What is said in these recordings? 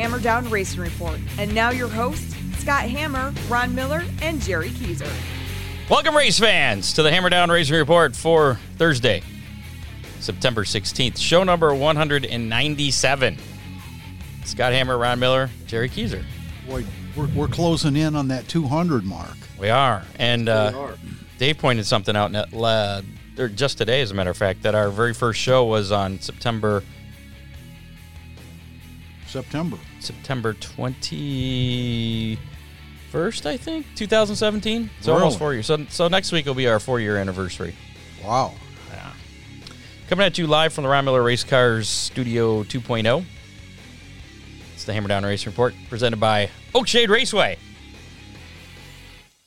Hammer Down Racing Report. And now your hosts, Scott Hammer, Ron Miller, and Jerry Keyser. Welcome, race fans, to the Hammer Down Racing Report for Thursday, September 16th, show number 197. Scott Hammer, Ron Miller, Jerry Keyser. Boy, we're, we're closing in on that 200 mark. We are. And uh, Dave pointed something out uh, just today, as a matter of fact, that our very first show was on September September. September 21st, I think, 2017. So Really? almost four years. So, so next week will be our four year anniversary. Wow. Yeah. Coming at you live from the Ron Miller Race Cars Studio 2.0. It's the Hammer Down Race Report presented by Oakshade Raceway.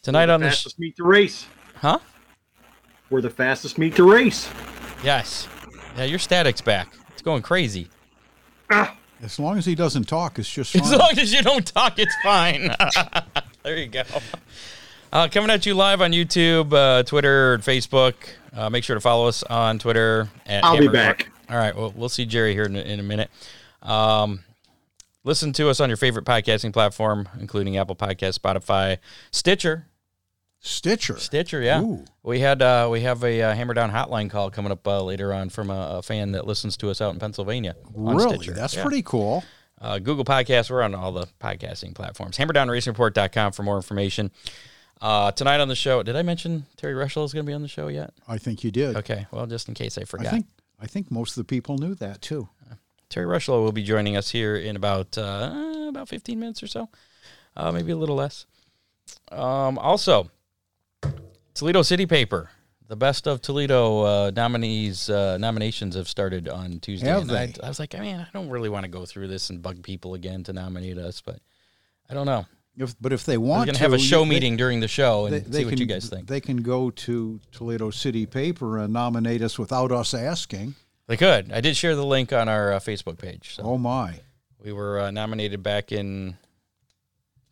Tonight on the sh- fastest meet to race. huh? We're the fastest meet to race. Yes. Yeah, your static's back. It's going crazy. Ah, As long as he doesn't talk, it's just As long as you don't talk, it's fine. there you go. Uh, coming at you live on YouTube, uh, Twitter, and Facebook. Uh, make sure to follow us on Twitter. At I'll be Hammer Report. back. All right. Well, we'll see Jerry here in a, in a minute. Um, listen to us on your favorite podcasting platform, including Apple Podcast, Spotify, Stitcher. Stitcher. Stitcher, yeah. Ooh. We had uh, we have a uh, Hammer Down hotline call coming up uh, later on from a, a fan that listens to us out in Pennsylvania. on Really? Stitcher. That's Yeah. pretty cool. Uh, Google Podcasts. We're on all the podcasting platforms. HammerdownRacingReport.com for more information. Uh, tonight on the show, did I mention Terry Rushlow is going to be on the show yet? I think you did. Okay, well, just in case I I forgot. think I think most of the people knew that too. Terry Rushlow will be joining us here in about uh, about 15 minutes or so, uh, maybe a little less. Um, also, Toledo City Paper, the best of Toledo uh, nominees uh, nominations have started on Tuesday. Have and I? I was like, I mean, I don't really want to go through this and bug people again to nominate us, but I don't know. If, but if they We're want to, have a show you- they- meeting during the show and They, they see what can, you guys think. They can go to Toledo City Paper and nominate us without us asking. They could. I did share the link on our uh, Facebook page. So Oh my! we were uh, nominated back in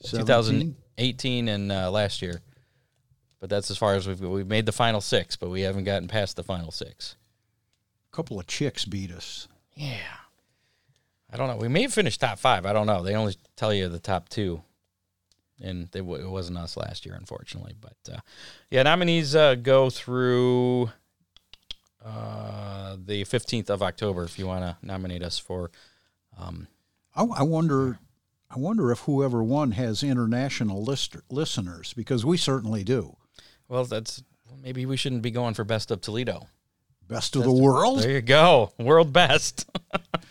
17? 2018 and uh, last year. But that's as far as we've we've made the final six, but we haven't gotten past the final six. A couple of chicks beat us. Yeah, I don't know. We may have finished top five. I don't know. They only tell you the top two, and they, it wasn't us last year, unfortunately. But uh, yeah, nominees uh, go through uh, the 15th of October if you want to nominate us for. Um, I, I wonder. I wonder if whoever won has international list, listeners because we certainly do. Well, that's maybe we shouldn't be going for best of Toledo. Best of the world. There you go. World best.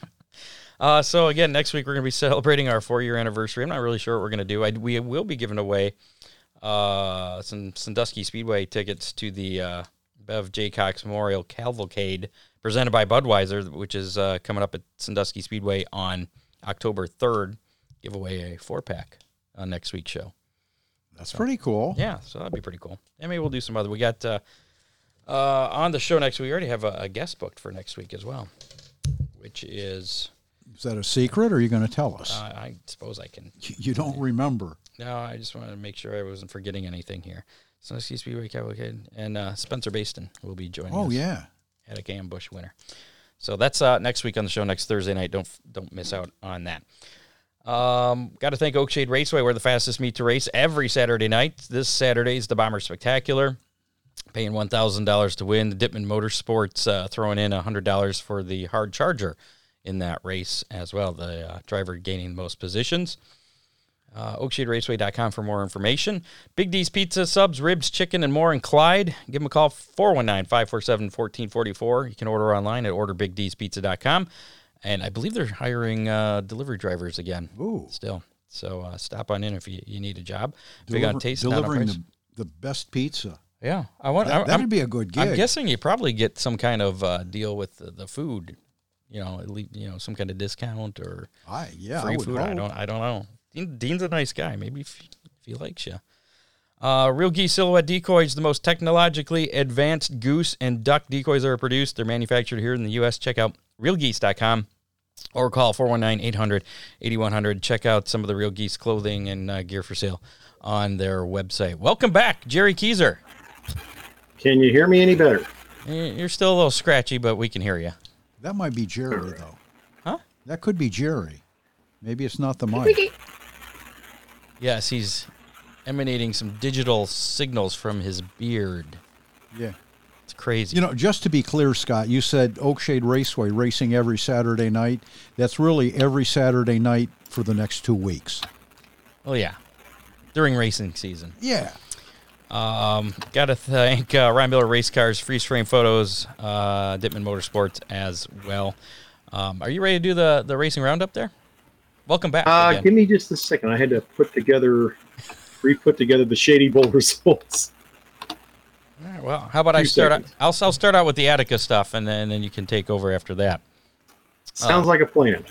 uh, so, again, next week we're going to be celebrating our four year anniversary. I'm not really sure what we're going to do. I, we will be giving away uh, some Sandusky Speedway tickets to the uh, Bev J. Cox Memorial Cavalcade presented by Budweiser, which is uh, coming up at Sandusky Speedway on October 3rd. Give away a four pack on next week's show. That's pretty cool. Yeah, so that'd be pretty cool. And maybe we'll do some other. We got uh, uh, on the show next week. We already have a, a guest booked for next week as well, which is Is that a secret, or are you going to tell us? uh, I suppose I can. You- you don't remember. No, I just wanted to make sure I wasn't forgetting anything here. So excuse me, Cavalcade and uh, Spencer Baston will be joining. Oh yeah. Attic Ambush winner. So that's uh, next week on the show, next Thursday night. Don't don't miss out on that. Um, Got to thank Oakshade Raceway. We're the fastest meet to race every Saturday night. This Saturday is the Bomber Spectacular, paying one thousand dollars to win. The Dittman Motorsports uh, throwing in hundred dollars for the hard charger in that race as well. The uh, driver gaining the most positions. Uh, OakshadeRaceway.com for more information. Big D's Pizza, subs, ribs, chicken, and more in Clyde. Give them a call, 419 547 1444. You can order online at orderbigdspizza.com. And I believe they're hiring uh, delivery drivers again Ooh. still. So uh, stop on in if you, you need a job. Big on Deliver- taste, delivering the, the best pizza. Yeah, I want. That, that'd be a good gig. I'm guessing you probably get some kind of uh, deal with the, the food. You know, at least you know some kind of discount or I yeah, free I would food. hope. I don't. I don't know. Dean, Dean's a nice guy. Maybe if, if he likes you. Uh, Real Geese Silhouette Decoys, the most technologically advanced goose and duck decoys ever produced. They're manufactured here in the U.S. Check out realgeese.com or call 419 800 8100. Check out some of the Real Geese clothing and uh, gear for sale on their website. Welcome back, Jerry Keyser. Can you hear me any better? You're still a little scratchy, but we can hear you. That might be Jerry though. Huh? That could be Jerry. Maybe it's not the mic. Yes, he's emanating some digital signals from his beard. Yeah. It's crazy. You know, just to be clear, Scott, you said Oakshade Raceway racing every Saturday night. That's really every Saturday night for the next two weeks. oh yeah, during racing season. Yeah. Um, got to thank uh, Ron Miller Race Cars, Freeze Frame Photos, uh, Dittman Motorsports as well. Um, are you ready to do the the racing roundup there? Welcome back. Uh, give me just a second. I had to put together, re-put together the Shady Bowl results. Right, well, how about I start? Out. I'll I'll start out with the Attica stuff, and then then you can take over after that. Sounds like a plan.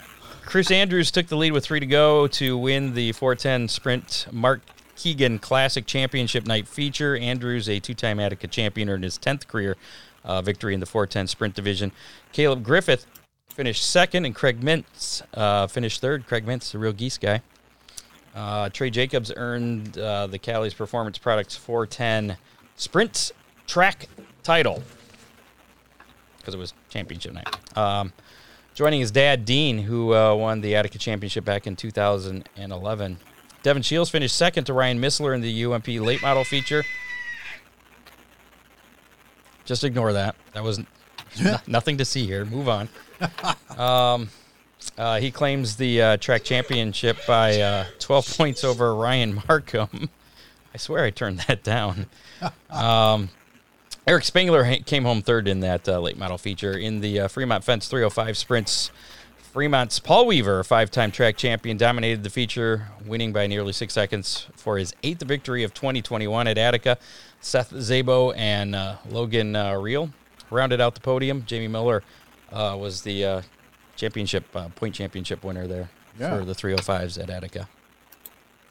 Chris Andrews took the lead with three to go to win the 410 Sprint Mark Keegan Classic Championship Night feature. Andrews, a two-time Attica champion, earned his 10th career uh, victory in the 410 Sprint division. Caleb Griffith finished second, and Craig Mintz uh, finished third. Craig Mintz, the real geese guy. Uh, Trey Jacobs earned uh, the Callie's Performance Products 410 Sprint Track title because it was championship night. Um, joining his dad, Dean, who uh, won the Attica Championship back in 2011. Devin Shields finished second to Ryan Missler in the UMP late model feature. Just ignore that. That was no- nothing to see here. Move on. Um, uh, he claims the uh, track championship by uh, 12 points over Ryan Markham. I swear I turned that down. Um, Eric Spangler ha- came home third in that uh, late model feature in the uh, Fremont Fence 305 sprints. Fremont's Paul Weaver, five-time track champion, dominated the feature, winning by nearly six seconds for his eighth victory of 2021 at Attica. Seth Zabo and uh, Logan uh, Reel rounded out the podium. Jamie Miller uh, was the uh, championship uh, point championship winner there Yeah. for the 305s at Attica.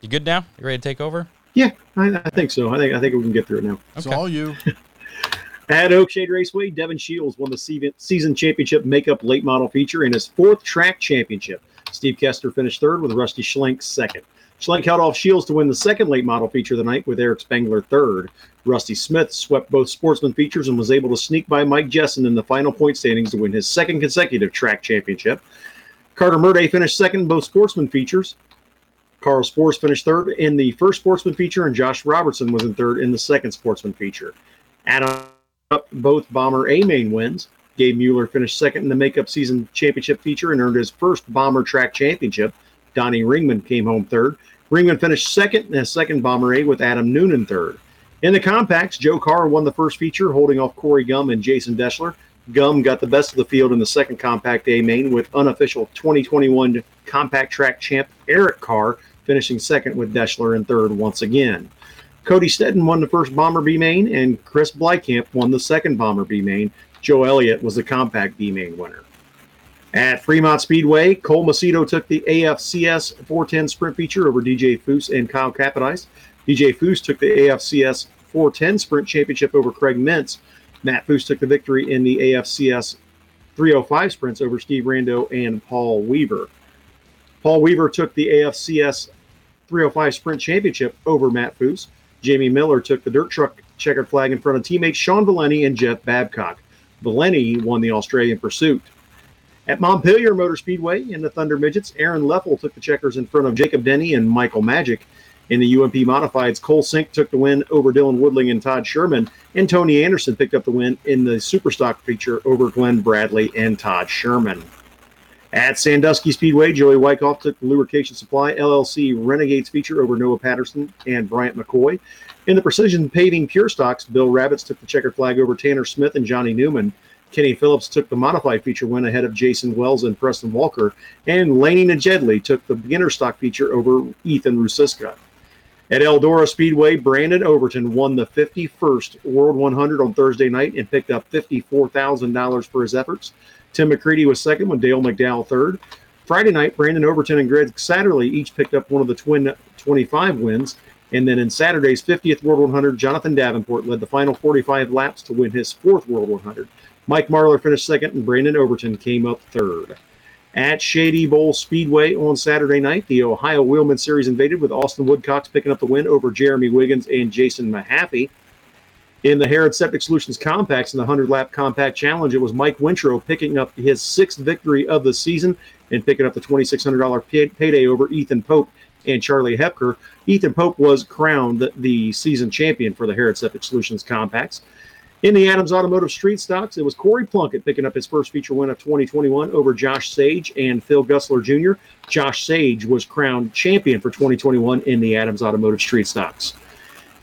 You good now? You ready to take over? Yeah, I, I think so. I think I think we can get through it now. It's Okay. all you. At Oakshade Raceway, Devin Shields won the season- championship makeup late model feature in his fourth track championship. Steve Kester finished third with Rusty Schlenk second. Schlenk held off Shields to win the second late model feature of the night with Eric Spangler third. Rusty Smith swept both sportsman features and was able to sneak by Mike Jessen in the final point standings to win his second consecutive track championship. Carter Murday finished second in both sportsman features. Carl Spores finished third in the first sportsman feature, and Josh Robertson was in third in the second sportsman feature. Adam up both Bomber A main wins. Gabe Mueller finished second in the makeup season championship feature and earned his first Bomber track championship. Donnie Ringman came home third. Ringman finished second in his second Bomber A with Adam Noonan third. In the compacts, Joe Carr won the first feature, holding off Corey Gum and Jason Deschler. Gum got the best of the field in the second compact A main with unofficial 2021 compact track champ Eric Carr finishing second with Deschler in third once again. Cody Stedden won the first Bomber B main, and Chris Blykamp won the second Bomber B main. Joe Elliott was the compact B main winner. At Fremont Speedway, Cole Macedo took the AFCS 410 sprint feature over DJ Foose and Kyle Capodice. DJ Foose took the AFCS 410 sprint championship over Craig Mintz. Matt Foose took the victory in the AFCS 305 sprints over Steve Rando and Paul Weaver. Paul Weaver took the AFCS 305 sprint championship over Matt Foose. Jamie Miller took the dirt truck checkered flag in front of teammates Sean Valeni and Jeff Babcock. Valeni won the Australian pursuit. At Montpelier Motor Speedway in the Thunder Midgets, Aaron Leffel took the checkers in front of Jacob Denny and Michael Magic. In the UMP Modifieds, Cole Sink took the win over Dylan Woodling and Todd Sherman, and Tony Anderson picked up the win in the Superstock feature over Glenn Bradley and Todd Sherman. At Sandusky Speedway, Joey Wyckoff took the Lubrication Supply LLC Renegades feature over Noah Patterson and Bryant McCoy. In the Precision Paving Pure Stocks, Bill Rabbits took the checkered flag over Tanner Smith and Johnny Newman. Kenny Phillips took the modified feature win ahead of Jason Wells and Preston Walker. And Laney Najedley took the beginner stock feature over Ethan Rusiska. At Eldora Speedway, Brandon Overton won the 51st World 100 on Thursday night and picked up $54,000 for his efforts. Tim McCreadie was second with Dale McDowell third. Friday night, Brandon Overton and Greg Satterlee each picked up one of the twin 25 wins. And then in Saturday's 50th World 100, Jonathan Davenport led the final 45 laps to win his fourth World 100. Mike Marlar finished second, and Brandon Overton came up third. At Shady Bowl Speedway on Saturday night, the Ohio Wheelman Series invaded with Austin Woodcox picking up the win over Jeremy Wiggins and Jason Mahaffey. In the Harrod Septic Solutions Compacts in the 100 lap compact challenge, it was Mike Wintrow picking up his sixth victory of the season and picking up the $2,600 pay- payday over Ethan Pope and Charlie Hepker. Ethan Pope was crowned the season champion for the Harrod Septic Solutions Compacts. In the Adams Automotive Street Stocks, it was Corey Plunkett picking up his first feature win of 2021 over Josh Sage and Phil Gussler Jr. Josh Sage was crowned champion for 2021 in the Adams Automotive Street Stocks.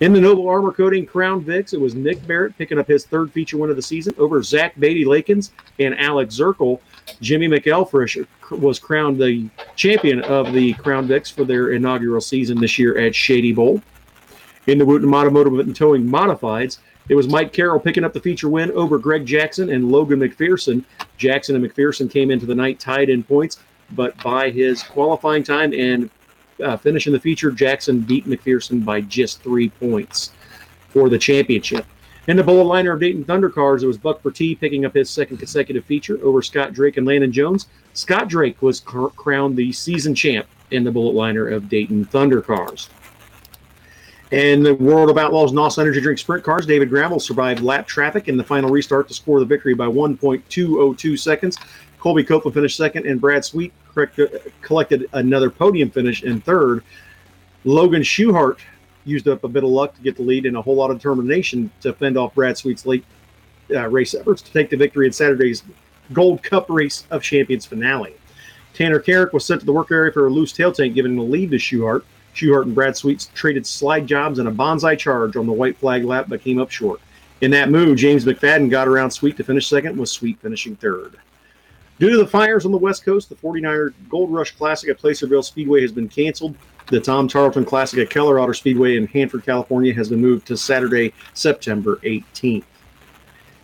In the Noble Armor Coating Crown Vics, it was Nick Barrett picking up his third feature win of the season over Zach Beatty Lakins and Alex Zirkle. Jimmy McElfresh was crowned the champion of the Crown Vics for their inaugural season this year at Shady Bowl. In the Wooten Automotive and Towing Modifieds, it was Mike Carroll picking up the feature win over Greg Jackson and Logan McPherson. Jackson and McPherson came into the night tied in points, but by his qualifying time and uh, finishing the feature, Jackson beat McPherson by just three points for the championship. In the bullet liner of Dayton Thunder cars, it was Buck Bertie picking up his second consecutive feature over Scott Drake and Landon Jones. Scott Drake was cr- crowned the season champ in the bullet liner of Dayton Thunder cars. And the World of Outlaws NOS Energy Drink Sprint Cars, David Gravel survived lap traffic in the final restart to score the victory by 1.202 seconds. Colby Copeland finished second, and Brad Sweet collected another podium finish in third. Logan Schuchart used up a bit of luck to get the lead and a whole lot of determination to fend off Brad Sweet's late uh, race efforts to take the victory in Saturday's Gold Cup Race of Champions finale. Tanner Carrick was sent to the work area for a loose tail tank, giving the lead to Schuchart. Schuchart and Brad Sweet traded slide jobs and a bonsai charge on the white flag lap, but came up short. In that move, James McFadden got around Sweet to finish second, with Sweet finishing third. Due to the fires on the West Coast, the 49er Gold Rush Classic at Placerville Speedway has been canceled. The Tom Tarleton Classic at Keller Auto Speedway in Hanford, California has been moved to Saturday, September 18th.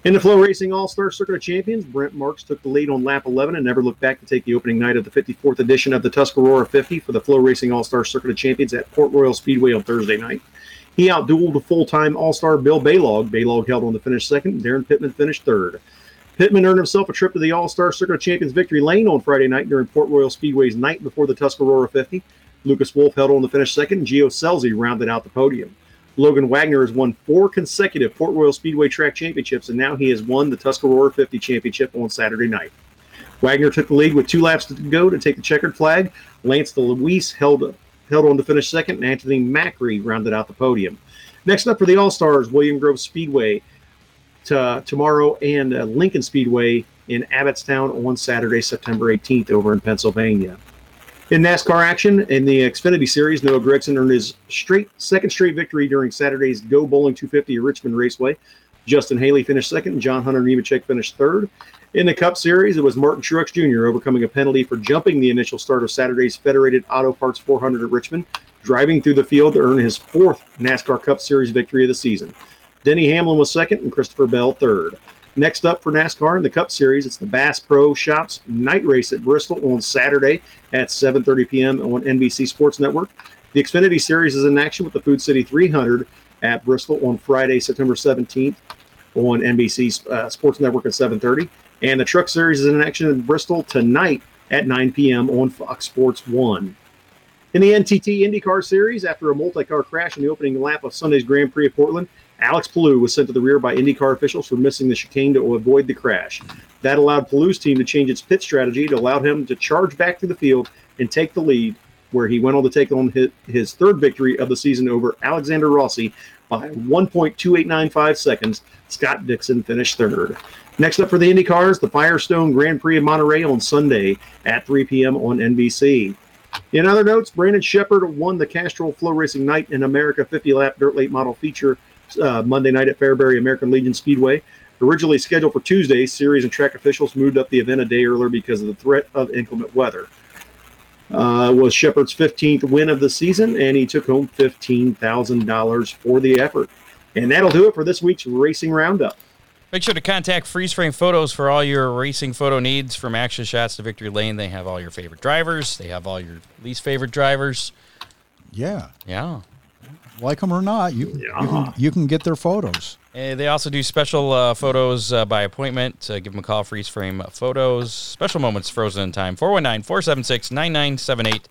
In the FloRacing All Star Circuit of Champions, Brent Marks took the lead on lap 11 and never looked back to take the opening night of the 54th edition of the Tuscarora 50 for the FloRacing All Star Circuit of Champions at Port Royal Speedway on Thursday night. He outdueled the full time All Star Bill Balog. Balog held on to finish second. Daryn Pittman finished third. Pittman earned himself a trip to the All Star Circuit of Champions victory lane on Friday night during Port Royal Speedway's night before the Tuscarora 50. Lucas Wolfe held on to finish second, and Gio Scelzi rounded out the podium. Logan Wagner has won four consecutive Port Royal Speedway track championships, and now he has won the Tuscarora 50 championship on Saturday night. Wagner took the lead with two laps to go to take the checkered flag. Lance Dewease held held on to finish second, and Anthony Macri rounded out the podium. Next up for the All Stars, William Grove Speedway to, tomorrow and uh, Lincoln Speedway in Abbottstown on Saturday, September 18th, over in Pennsylvania. In NASCAR action, in the Xfinity Series, Noah Gragson earned his straight second straight victory during Saturday's Go Bowling 250 at Richmond Raceway. Justin Haley finished second, and John Hunter Nemechek finished third. In the Cup Series, it was Martin Truex Jr. overcoming a penalty for jumping the initial start of Saturday's Federated Auto Parts 400 at Richmond, driving through the field to earn his fourth NASCAR Cup Series victory of the season. Denny Hamlin was second, and Christopher Bell third. Next up for NASCAR in the Cup Series, it's the Bass Pro Shops Night Race at Bristol on Saturday at 7:30 p.m. on NBC Sports Network. The Xfinity Series is in action with the Food City 300 at Bristol on Friday, September 17th on NBC uh, Sports Network at 7:30, and the Truck Series is in action in Bristol tonight at 9 p.m. on Fox Sports One. In the NTT IndyCar Series, after a multi-car crash in the opening lap of Sunday's Grand Prix of Portland, Alex Palou was sent to the rear by IndyCar officials for missing the chicane to avoid the crash. That allowed Palou's team to change its pit strategy to allow him to charge back through the field and take the lead, where he went on to take on his, his third victory of the season over Alexander Rossi by 1.2895 seconds. Scott Dixon finished third. Next up for the IndyCars, the Firestone Grand Prix of Monterey on Sunday at 3 p.m. on NBC. In other notes, Brandon Sheppard won the Castrol FloRacing Night in America 50 lap dirt late model feature uh, Monday night at Fairbury American Legion Speedway. Originally scheduled for Tuesday, series and track officials moved up the event a day earlier because of the threat of inclement weather. Uh, was Sheppard's 15th win of the season, and he took home $15,000 for the effort. And that'll do it for this week's Racing Roundup. Make sure to contact Freeze Frame Photos for all your racing photo needs from action shots to victory lane. They have all your favorite drivers, they have all your least favorite drivers. Yeah. Yeah. Like them or not, you, you, can, you can get their photos. Uh, they also do special uh, photos uh, by appointment. Uh, give them a call, freeze frame photos. Special moments frozen in time. 419 476 9978.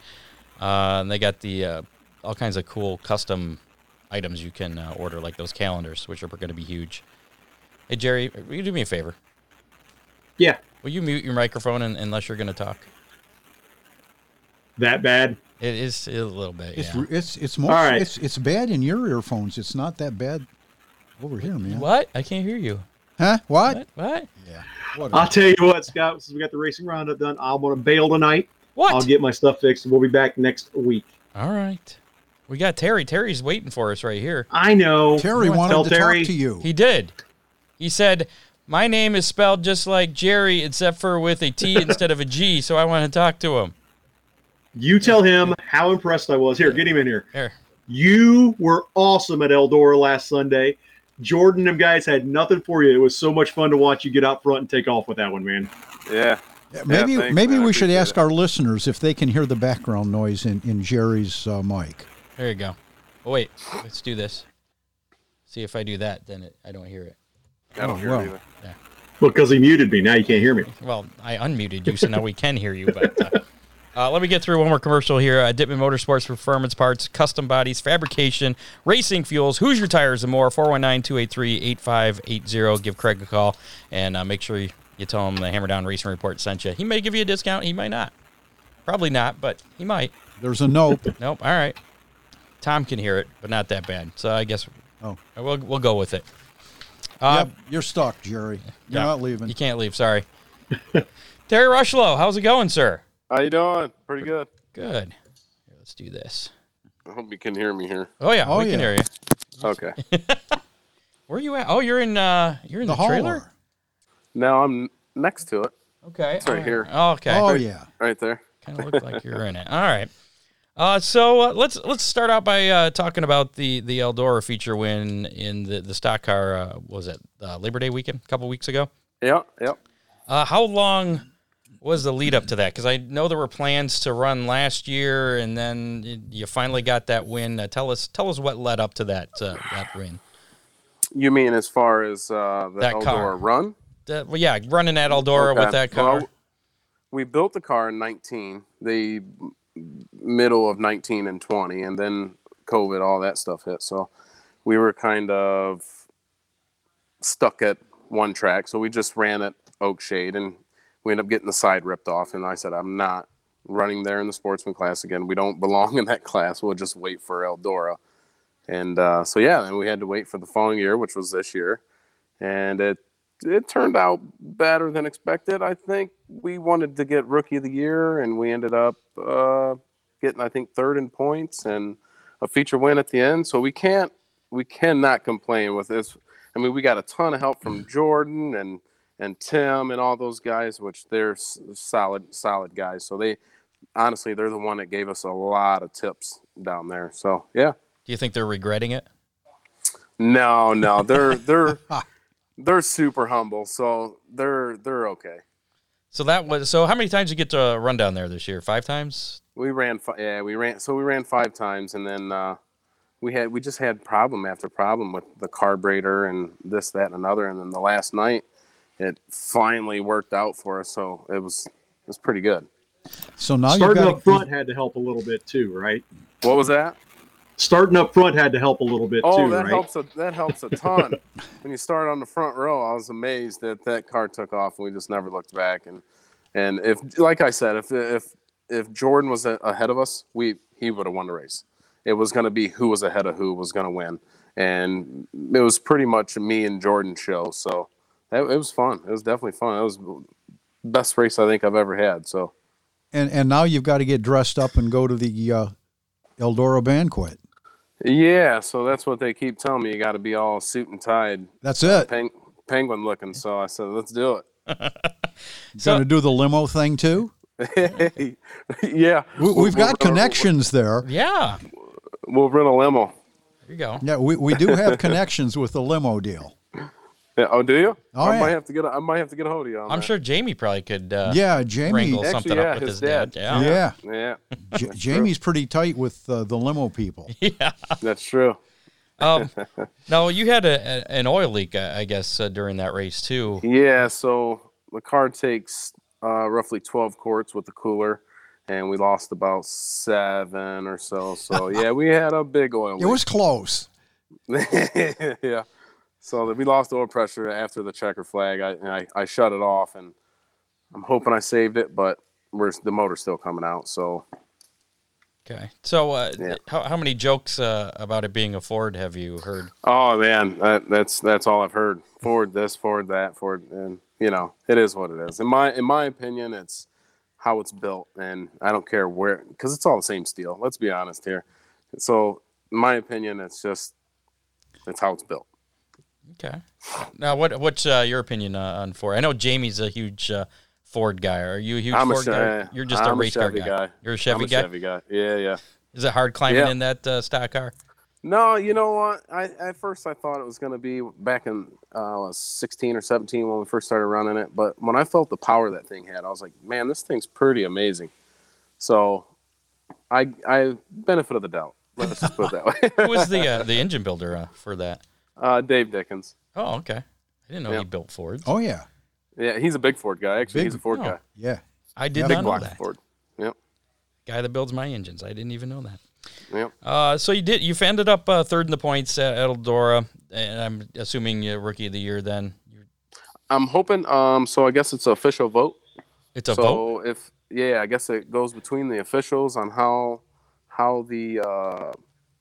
Uh, And they got the uh, all kinds of cool custom items you can uh, order, like those calendars, which are going to be huge. Hey Jerry, will you do me a favor? Yeah, Will you mute your microphone un- unless you're going to talk? that bad. It is a little bit. It's yeah. it's it's more All right. it's it's bad in your earphones. It's not that bad over here, man. What? I can't hear you. Huh? What? What? What? Yeah. I'll tell you what, Scott. Since we got the racing roundup done, I'm going to bail tonight. What? I'll get my stuff fixed, and we'll be back next week. All right. We got Terry. Terry's waiting for us right here. I know. Terry You wanted to Terry? talk to you. He did. He said, "My name is spelled just like Jerry, except for with a T instead of a G." So I want to talk to him. You tell him how impressed I was. Here, get him in here. Here. You were awesome at Eldora last Sunday. Jordan, and them guys had nothing for you. It was so much fun to watch you get out front and take off with that one, man. Yeah. Yeah, maybe thanks, maybe man. We should ask it. our listeners if they can hear the background noise in, in Jerry's uh, mic. There you go. Oh wait, let's do this. See if I do that, then it, I don't hear it. I don't Oh, hear well. it either. Because he muted me. Now you can't hear me. Well, I unmuted you, so now we can hear you. But uh, uh, let me get through one more commercial here. Uh, Dittman Motorsports Performance Parts, custom bodies, fabrication, racing fuels, Hoosier Tires, and more. 419-283-8580. Give Craig a call and uh, make sure you, you tell him the Hammer Down Racing Report sent you. He may give you a discount. He might not. Probably not, but he might. There's a nope. Nope. All right. Tom can hear it, but not that bad. So I guess Oh. we'll we'll go with it. Uh, yep, you're stuck, Jerry. You're not leaving. You can't leave. Sorry. Terry Rushlow, how's it going, sir? How you doing? Pretty good. Good. Here, let's do this. I hope you can hear me here. Oh yeah, Oh, we can hear you. Okay. Where are you at? Oh, you're in uh you're in the, the trailer? No, I'm next to it, Okay. It's right all here. Oh, okay. Oh yeah. right there. kind of looked like you're in it. All right. Uh, so uh, let's let's start out by uh, talking about the the Eldora feature win in the the stock car. Uh, was it uh, Labor Day weekend a couple weeks ago? Yep. yeah. Uh, how long was the lead up to that? Because I know there were plans to run last year, and then you finally got that win. Uh, tell us tell us what led up to that uh, that win. You mean as far as uh, the That Eldora car. run? That- well, yeah, running at Eldora with that car. Well, we built the car in 19, the middle of 19 and 20, and then COVID, all that stuff hit. So we were kind of stuck at one track. So we just ran at Oak Shade, and we end up getting the side ripped off. And I said, I'm not running there in the sportsman class again. We don't belong in that class. We'll just wait for Eldora. And uh, so yeah, then we had to wait for the following year, which was this year, and it it turned out better than expected. I think we wanted to get rookie of the year, and we ended up uh, getting I think third in points and a feature win at the end. So we can't we cannot complain with this. I mean, we got a ton of help from Jordan and and Tim and all those guys, which they're solid solid guys. So they honestly they're the one that gave us a lot of tips down there. So yeah. Do you think they're regretting it? No, no, they're they're they're super humble, so they're they're okay. So that was so. How many times you get to run down there this year? Five times. We ran, fi- yeah, we ran. So we ran five times, and then uh, we had we just had problem after problem with the carburetor and this, that, and another. And then the last night, it finally worked out for us. So it was it was pretty good. So now you Starting got up front had to help a little bit too, right? What was that? Starting up front had to help a little bit Oh, too, that right? helps a that helps a ton. when you start on the front row, I was amazed that that car took off, and we just never looked back. And and if, like I said, if if if Jordan was ahead of us, we he would have won the race. It was going to be who was ahead of who was going to win, and it was pretty much me and Jordan show. So that, it was fun. It was definitely fun. It was the best race I think I've ever had. So and and now you've got to get dressed up and go to the uh, Eldora banquet. yeah, so that's what they keep telling me. You got to be all suit and tied, That's it. peng- penguin looking. So I said, let's do it. So- Going to do the limo thing too. yeah, We, We'll- we've got we'll- connections there. Yeah. We'll rent a limo. There you go. Yeah, we, we do have connections with the limo deal. Yeah, oh, do you? Oh, I yeah. might have to get. A, I might have to get a hold of you. On I'm that. sure Jamie probably could. Uh, Yeah, Jamie. Wrangle Actually, something yeah, up with his his dad. dad. Yeah. Yeah, Yeah, J- Jamie's pretty tight with uh, the limo people. Yeah. that's true. Um, no, you had a, a, an oil leak, I I guess, uh, during that race too. Yeah, so the car takes uh, roughly 12 quarts with the cooler, and we lost about seven or so. So yeah, we had a big oil. It leak. was close. yeah. So that we lost oil pressure after the checker flag. I, and I I shut it off, and I'm hoping I saved it, but we're the motor's still coming out. So Okay. So, uh, Yeah. how, how many jokes uh, about it being a Ford have you heard? oh man, that, that's that's all I've heard. Ford this, Ford that, Ford, and you know it is what it is. In my in my opinion, it's how it's built, and I don't care where because it's all the same steel. Let's be honest here. So, in my opinion, it's just it's how it's built. Okay. Now, what what's uh, your opinion uh, on Ford? I know Jamie's a huge uh, Ford guy. Are you a huge I'm Ford Che- guy? You're just I'm a race car Chevy guy. You're a Chevy I'm a guy. Chevy guy. Yeah, yeah. Is it hard climbing Yeah. in that uh, stock car? No, you know what? I at first I thought it was going to be back in uh, I was 16 or 17 when we first started running it, but when I felt the power that thing had, I was like, man, this thing's pretty amazing. So, I I benefit of the doubt. Let's just put it that way. Who was the uh, the engine builder uh, for that? Uh, Dave Dickens. Oh, okay. I didn't know Yeah. he built Fords. Oh yeah, Yeah, he's a big Ford guy. Actually, Big- he's a Ford oh. guy. yeah. I did Yeah. not Big know block that. Ford. Yep. Guy that builds my engines. I didn't even know that. Yep. Uh, so you did. You ended up uh, third in the points at Eldora, and I'm assuming uh, rookie of the year. Then You- I'm hoping. Um. So I guess it's an official vote. it's a vote. so vote. if yeah, I guess it goes between the officials on how how the uh,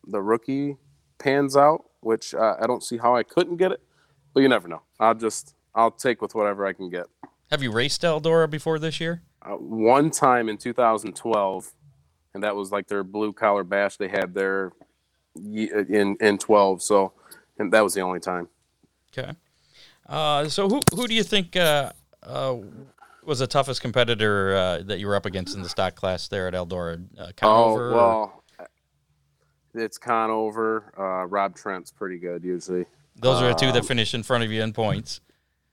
the rookie pans out, which uh, I don't see how I couldn't get it, but you never know. I'll just I'll take with whatever I can get. Have you raced Eldora before this year? Uh, one time in 2012, and that was like their blue collar bash they had there in in 12. So, and that was the only time. Okay. Uh, so who who do you think uh, uh, was the toughest competitor uh, that you were up against in the stock class there at Eldora? Uh, Conover Oh well, it's Conover. Uh, Rob Trent's pretty good usually. those are the two um, that finish in front of you in points.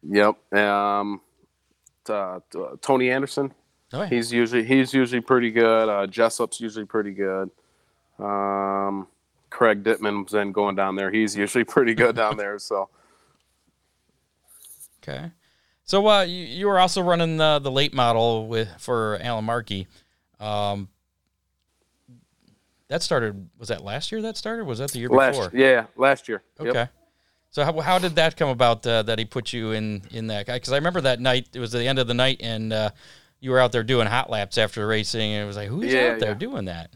Yep. Um, uh, uh, Tony Anderson. Oh, yeah. He's usually he's usually pretty good. Uh, Jessup's usually pretty good. Um, Craig Dittman's then going down there. He's usually pretty good down there. So Okay. So uh, you, you were also running the, the late model with for Alan Markey. Um, that started was that last year? That started was that the year last before? yeah last year. Yep. Okay. So how, how did that come about uh, that he put you in in that? Because I remember that night. It was the end of the night, and uh, you were out there doing hot laps after racing, and it was like, who's Yeah, out there yeah. doing that?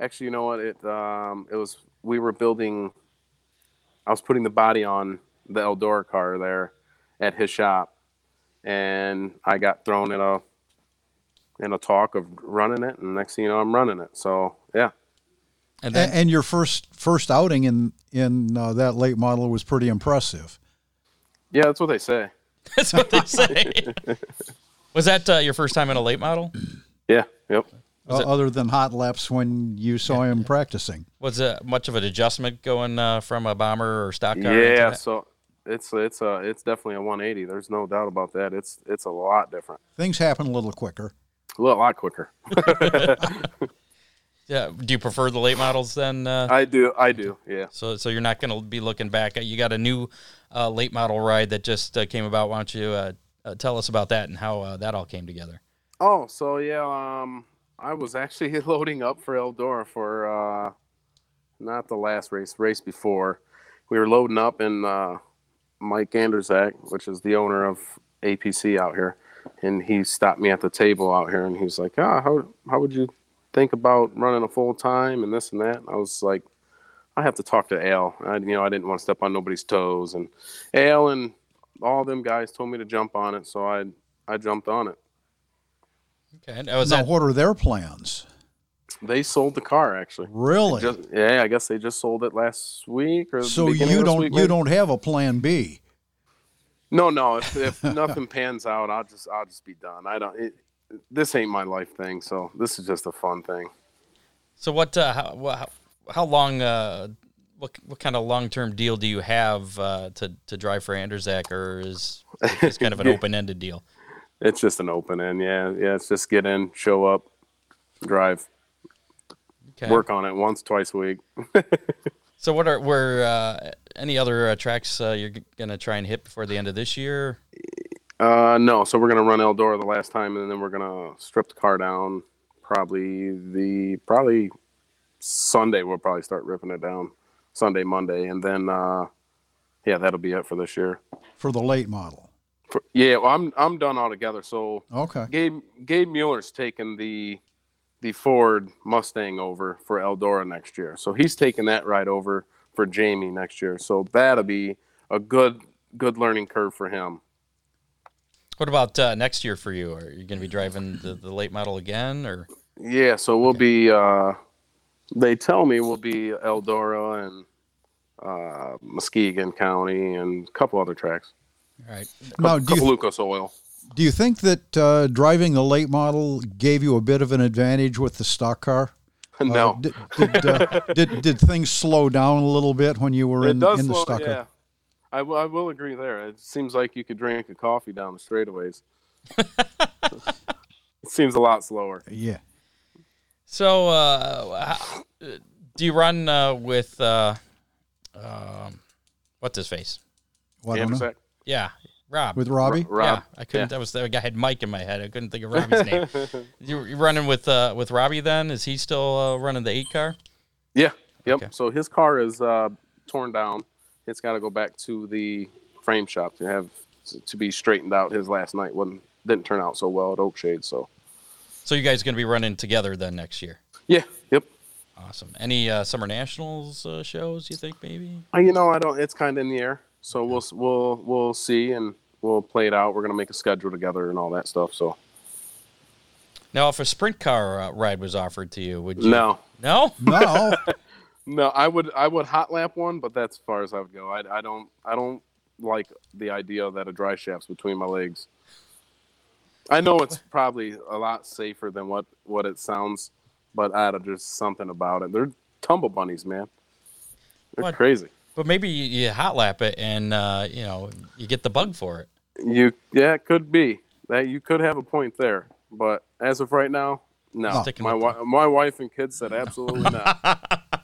Actually, you know what? It um it was we were building. I was putting the body on the Eldora car there at his shop, and I got thrown in a in a talk of running it, and next thing you know, I'm running it. So yeah, And And, then and your first first outing in in uh, that late model was pretty impressive. yeah, that's what they say. that's what they say. was that uh, your first time in a late model? Yeah, yep. Uh, other than hot laps when you saw him practicing. Was it much of an adjustment going uh, from a bomber or stock car? Yeah, so it's it's uh it's definitely a 180. There's no doubt about that. It's it's a lot different, Things happen a little quicker. a lot, lot quicker. Yeah. Do you prefer the late models then? Uh, I do, I do. Yeah. so, so you're not going to be looking back. You got a new uh, late model ride that just uh, came about. Why don't you uh, uh, tell us about that and how uh, that all came together? Oh, so yeah, um, I was actually loading up for Eldora for uh, not the last race, race before. We were loading up, and uh, Mike Anderzak, which is the owner of APC out here, and he stopped me at the table out here, and he's like, "Ah, how how would you think about running a full time and this and that?" I was like, "I have to talk to Al. I, you know, I didn't want to step on nobody's toes, and Al and all them guys told me to jump on it, so I I jumped on it." Okay. Now, was now, that what are their plans? They sold the car actually. Really? Just, yeah, I guess they just sold it last week or so you don't week, you maybe? don't have a plan B. No, no. If, if nothing pans out, I'll just I'll just be done. I don't. It, this ain't my life thing, so this is just a fun thing. so? What? Uh, how, how, how long? Uh, what what kind of long term deal do you have uh, to to drive for Anderzak, or is it kind of an Yeah. open ended deal? It's just an open end. Yeah, yeah. It's just get in, show up, drive, Okay. work on it once, twice a week. So what are were uh, any other uh, tracks uh, you're gonna try and hit before the end of this year? Uh, no, so we're gonna run Eldora the last time, and then we're gonna strip the car down. Probably the probably Sunday we'll probably start ripping it down. Sunday, Monday, and then uh, yeah, that'll be it for this year. for the late model. For, yeah, well, I'm I'm done altogether. So Okay. Gabe Gabe Mueller's taking the the Ford Mustang over for Eldora next year. So he's taking that ride over for Jamie next year. So that'll be a good good learning curve for him. What about uh, next year for you? Are you going to be driving the, the late model again, or Yeah, so we'll be uh they tell me we'll be Eldora and uh Muskingum County and a couple other tracks. all right? Now, do couple you, Lucas Oil. do you think that uh, driving the late model gave you a bit of an advantage with the stock car? Uh, no. did, did, uh, did did things slow down a little bit when you were it in, does in the slow, stock yeah. car? I will- agree there. It seems like you could drink a coffee down the straightaways. it seems a lot slower. Yeah. So, uh, how, do you run uh, with uh, um, what's his face? Well, I don't know. Ampersand? Yeah, Rob. With Robbie? Rob. Yeah, I couldn't. That was the guy had Mike in my head. I couldn't think of Robbie's name. You you running with uh, with Robbie then? Is he still uh, running the eight car? Yeah. Yep. Okay. So his car is uh, torn down. It's got to go back to the frame shop to have to be straightened out. His last night wasn't didn't turn out so well at Oakshade. So So you guys going to be running together then next year? yeah. Yep. Awesome. Any uh, summer nationals uh, shows you think maybe? Uh, You know, I don't. It's kind of in the air. So we'll we'll we'll see and we'll play it out. We're gonna make a schedule together and all that stuff. So Now, if a sprint car uh, ride was offered to you, would you? no, No. No. no, I would I would hot lap one, but that's as far as I would go. I, I don't I don't like the idea that a drive shaft's between my legs. I know it's probably a lot safer than what what it sounds, but I don't just something about it. They're tumble bunnies, man. They're crazy. But maybe you, you hot lap it and uh, you know you get the bug for it. You yeah, it could be that you could have a point there, but as of right now, no. My wi- my wife and kids said absolutely not.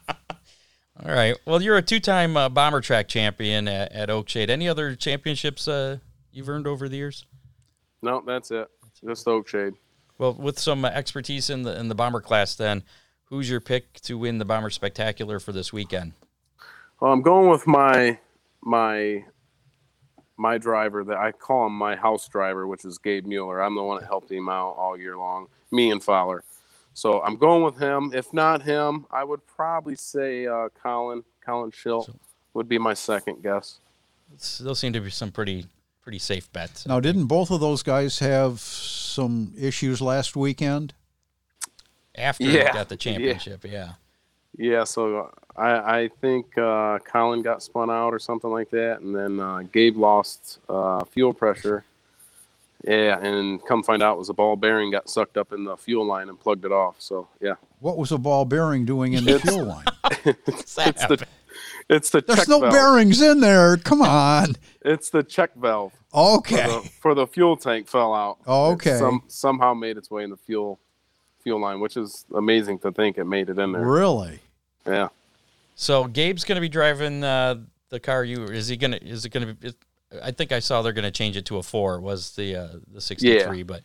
All right. Well, you're a two-time uh, bomber track champion at, at Oakshade. Any other championships uh, you've earned over the years? no, that's it. Just Oakshade. Well, with some expertise in the in the bomber class, then who's your pick to win the bomber spectacular for this weekend? Well, I'm going with my my my driver that I call him my house driver, which is Gabe Mueller. I'm the one that helped him out all year long, me and Fowler. So I'm going with him. If not him, I would probably say uh, Colin Colin Schilt would be my second guess. It's, those seem to be some pretty pretty safe bets. Now, didn't both of those guys have some issues last weekend? After you Yeah, got the yeah. championship, yeah. Yeah, so I, I think uh, Colin got spun out or something like that, and then uh, Gabe lost uh, fuel pressure. Yeah, and come find out it was a ball bearing got sucked up in the fuel line and plugged it off. So yeah, What was a ball bearing doing in the fuel line? What's that it's the it's the There's check no valve. bearings in there. Come on. It's the check valve for Okay. the, for the fuel tank fell out. Oh, okay. some somehow made its way in the fuel fuel line, which is amazing to think it made it in there. Really? Yeah. So Gabe's going to be driving uh, the car. You is he going to? Is it going to be? I think I saw they're going to change it to a four. Was the uh, the sixty three? But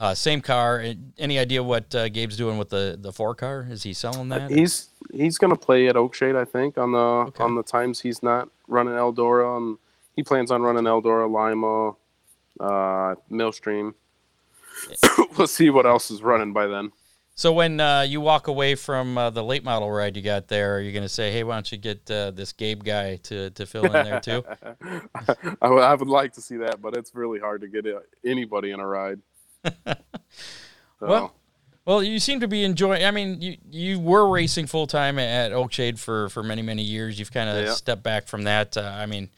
uh, same car. Any idea what uh, Gabe's doing with the the four car? Is he selling that? He's he's gonna play at Oakshade, I think, on the Okay. on the times he's not running Eldora. And he plans on running Eldora, Lima, uh, Millstream. we'll see what else is running by then. So when uh, you walk away from uh, the late model ride you got there, are you going to say, "Hey, why don't you get uh, this Gabe guy to, to fill in there too"? I would- I would like to see that, but it's really hard to get uh, anybody in a ride. So, Well, Well, you seem to be enjoying. I mean, you you were racing full time at Oakshade for for many many years. You've kind of Yeah. stepped back from that. Uh, I mean,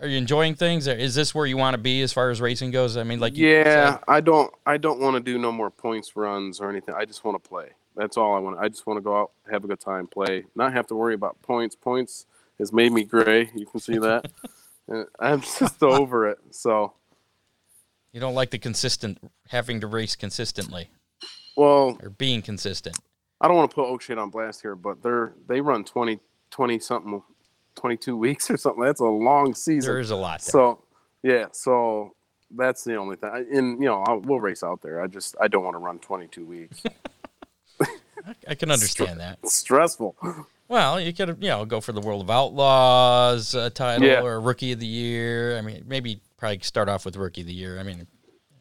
are you enjoying things? Is this where you want to be as far as racing goes? I mean, like you yeah, I don't I don't want to do no more points runs or anything. I just want to play. That's all I want. I just want to go out, have a good time, play, not have to worry about points. Points has made me gray. You can see that. I'm just over it. So, you don't like the consistent having to race consistently well, or being consistent. I don't want to put Oakshade on blast here, but they're they run 20 20 something 22 weeks or something. That's a long season. There is a lot. There. So, yeah, so that's the only thing. And you know, I'll, we'll race out there. I just I don't want to run 22 weeks. I can understand that. It's stressful. Well, you could you know go for the World of Outlaws uh, title Yeah. or Rookie of the Year. I mean, maybe probably start off with Rookie of the Year. I mean,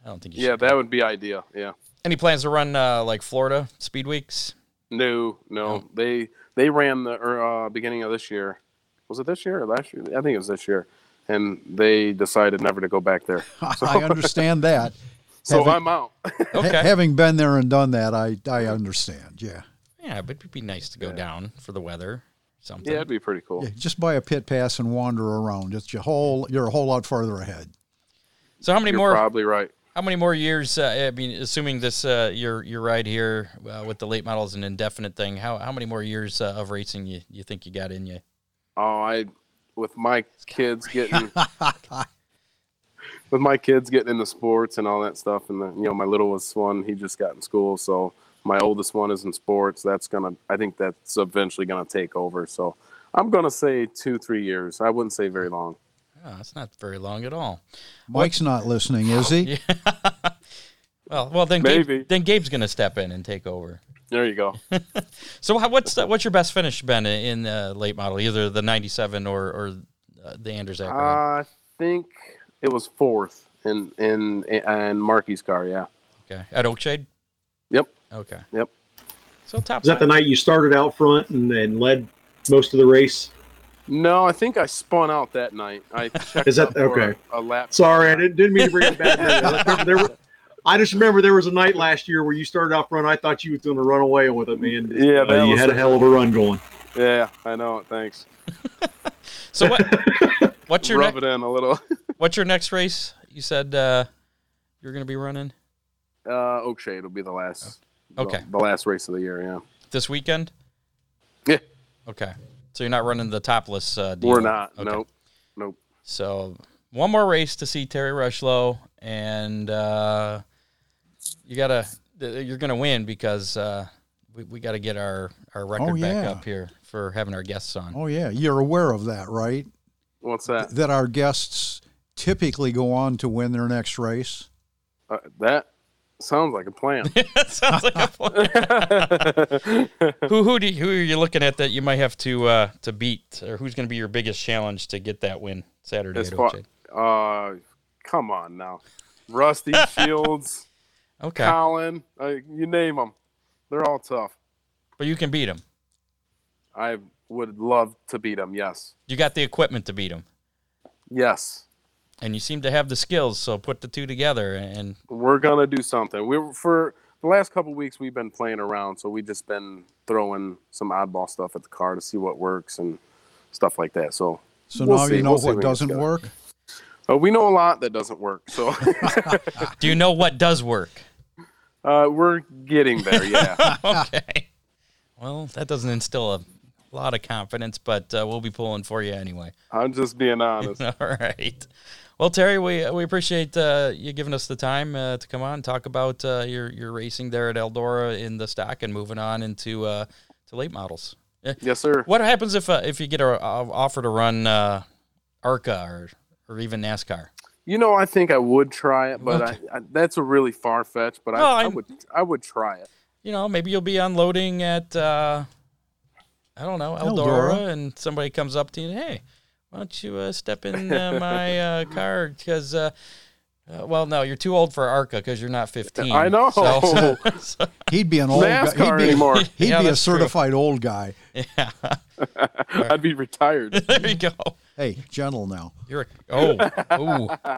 I don't think you Yeah, that would be ideal. Yeah. Any plans to run uh, like Florida Speed Weeks? No, no. Oh. They they ran the er, uh, beginning of this year. Was it this year or last year? I think it was this year. And they decided never to go back there. I understand that. So Having- I'm out. Okay. Ha- having been there and done that, I I understand. Yeah. yeah, but it'd be nice to go down for the weather. Something. yeah, it'd be pretty cool. yeah. Just buy a pit pass and wander around. It's your whole. You're a whole lot farther ahead. So how many You're more? probably right. How many more years? Uh, I mean, assuming this uh, your your ride here uh, with the late model is an indefinite thing. How how many more years uh, of racing you you think you got in you? Oh, I with my kids getting with my kids getting into sports and all that stuff, and the, you know my littlest one he just got in school, so my oldest one is in sports. That's gonna I think that's eventually gonna take over. So I'm gonna say two three years. I wouldn't say very long. Oh, that's not very long at all. Mike's not listening, is he? Well, well then Gabe, then Gabe's gonna step in and take over. There you go. So how, what's the, what's your best finish been in the late model, either the '97 or or uh, the Anders Act? I think it was fourth in in and Marky's car. Yeah. okay, at Oakshade. Yep. Okay. Yep. So top. Is that the night you started out front and, then led most of the race? No, I think I spun out that night. I checked Is that- okay. A, a lap. Sorry, I didn't, didn't mean to bring it back. there. There were- I just remember there was a night last year where you started off front. I thought you was going to run away with it, man. Yeah, Uh, that you had a hell of a run going. Yeah, I know it. Thanks. So what? What's your Rub ne- it in a little. what's your next race? You said uh, you're gonna be running Uh, Oakshade will be the last. Okay. The, the last race of the year. Yeah. this weekend. Yeah. Okay. So you're not running the topless uh, deal. We're not. Okay. Nope. Nope. So one more race to see Terry Rushlow, and uh, you gotta th- you're gonna win because uh, we, we got to get our our record back yeah. up here for having our guests on. Oh yeah, you're aware of that, right? What's that? That our guests typically go on to win their next race. Uh, that sounds like a plan. Sounds like a plan. who who do you, who are you looking at that you might have to uh, to beat, or who's going to be your biggest challenge to get that win Saturday as at far, uh, come on now, Rusty Shields, Okay, Colin, uh, you name them, they're all tough. but you can beat them. I would love to beat them. Yes, You got the equipment to beat them. yes, and you seem to have the skills. So put the two together, and we're gonna do something. We were for the last couple weeks we've been playing around, so we've just been throwing some oddball stuff at the car to see what works and stuff like that. So So We'll now see. you know We'll what when it gets doesn't work. uh, we know a lot that doesn't work. So do you know what does work? Uh, we're getting there. Yeah. okay. Well, that doesn't instill a lot of confidence, but uh, we'll be pulling for you anyway. I'm just being honest. All right. Well, Terry, we we appreciate uh, you giving us the time uh, to come on and talk about uh, your your racing there at Eldora in the stock and moving on into uh, to late models. Yes, sir. What happens if uh, if you get a, a offer to run uh, ARCA or or even NASCAR? You know, I think I would try it, but Okay. I, I, that's a really far fetch. But Well, I, I would, I would try it. You know, maybe you'll be unloading at uh, I don't know Eldora, Eldora. and somebody comes up to you, hey, why don't you uh, step in uh, my uh, car because. Uh, well, no, you're too old for ARCA because you're not 15. I know. So, so- He'd be an old guy. He'd be, anymore. He'd Yeah, be a that's true. certified old guy. yeah, I'd be retired. there you go. Hey, gentle now. You're a, oh, oh,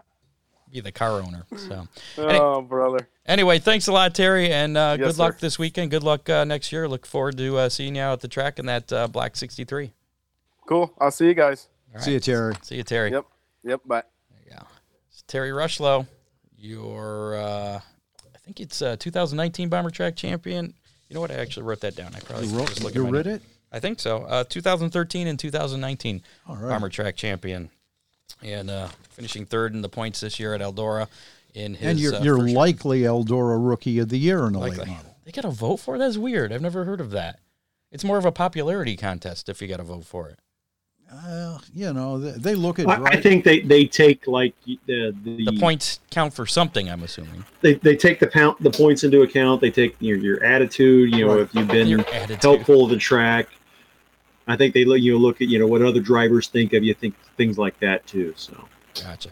be the car owner. So oh, brother. anyway, thanks a lot, Terry, and uh, Yes, good luck sir. this weekend. Good luck uh, next year. Look forward to uh, seeing you out at the track in that uh, black 63. Cool. I'll see you guys. All See you. Terry. See you, Terry. Yep. Yep. Bye. It's Terry Rushlow, your uh, I think it's uh 2019 Bomber Track champion. You know what? I actually wrote that down. I probably You, wrote, just look you read it? I think so. Uh, 2013 and 2019 All right. Bomber Track champion, and uh, finishing third in the points this year at Eldora. In his And you're, uh, you're likely Eldora Rookie of the Year in the likely. late model. They got a vote for it. That's weird. I've never heard of that. It's more of a popularity contest if you got to vote for it. Uh, you know, they, they look at I, I think they, they take like the, the The points count for something. I'm assuming. they, they take the pound the points into account. They take your your attitude. You know, Right. if you've been Your helpful to the track. I think they you know look at you know what other drivers think of you, think things like that too. So gotcha.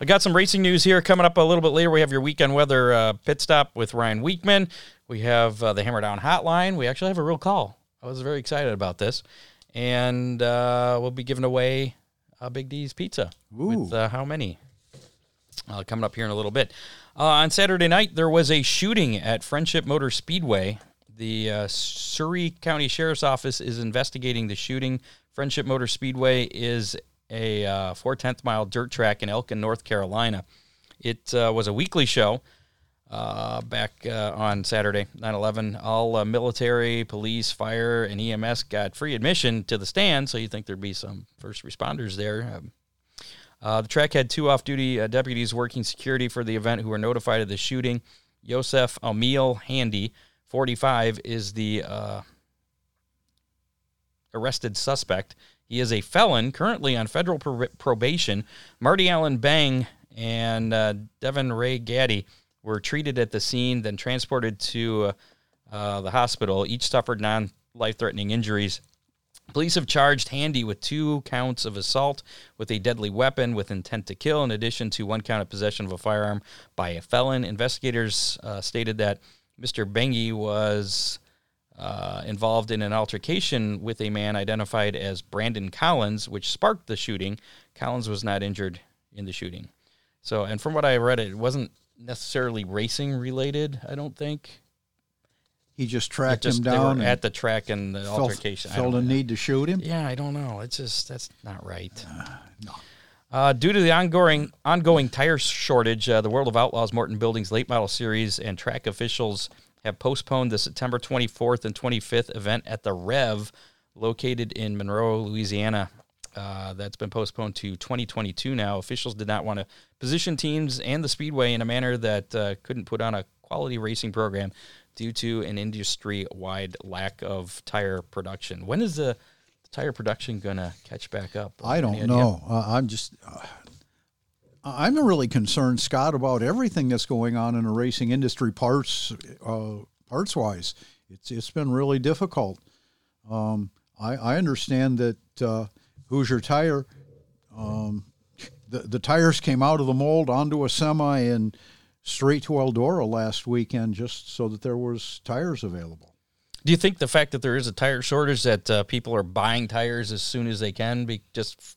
I got some racing news here coming up a little bit later. We have your weekend weather uh, pit stop with Ryan Weekman. We have uh, the Hammer Down Hotline. We actually have a real call. I was very excited about this, and uh, we'll be giving away a Big D's pizza Ooh. with uh, how many uh, coming up here in a little bit. Uh, on Saturday night, there was a shooting at Friendship Motor Speedway. The uh, Surry County Sheriff's Office is investigating the shooting. Friendship Motor Speedway is a uh, four tenth mile dirt track in Elkin, North Carolina. It uh, was a weekly show uh, back uh, on Saturday, 9 11. All uh, military, police, fire, and EMS got free admission to the stand, so you think there'd be some first responders there. Um, uh, the track had two off duty uh, deputies working security for the event who were notified of the shooting. Yosef Amil Handy, 45, is the uh, arrested suspect. He is a felon currently on federal pro- probation. Marty Allen Bang and Devin Ray Gaddy were treated at the scene, then transported to uh, the hospital. Each suffered non life threatening injuries. Police have charged Handy with two counts of assault with a deadly weapon with intent to kill, in addition to one count of possession of a firearm by a felon. Investigators uh, stated that Mr. Bengi was uh, involved in an altercation with a man identified as Brandon Collins, which sparked the shooting. Collins was not injured in the shooting. So, and from what I read, it wasn't necessarily racing related. I don't think. He just tracked just him down. at the track and the felt, altercation. Felt a know. need to shoot him. Yeah, I don't know. It's just that's not right. Uh, due to the ongoing ongoing tire shortage, uh, the World of Outlaws Morton Buildings Late Model Series and track officials have postponed the September 24th and 25th event at the Rev, located in Monroe, Louisiana. Uh, that's been postponed to 2022 now. Officials did not want to position teams and the speedway in a manner that uh, couldn't put on a quality racing program due to an industry-wide lack of tire production. When is the tire production going to catch back up? I don't know. Uh, I'm just. Uh, I'm really concerned, Scott, about everything that's going on in the racing industry, parts, uh, parts wise. It's it's been really difficult. Um, I I understand that uh, Hoosier Tire, um, the the tires came out of the mold onto a semi and straight to Eldora last weekend, just so that there was tires available. Do you think the fact that there is a tire shortage that uh, people are buying tires as soon as they can, be just f-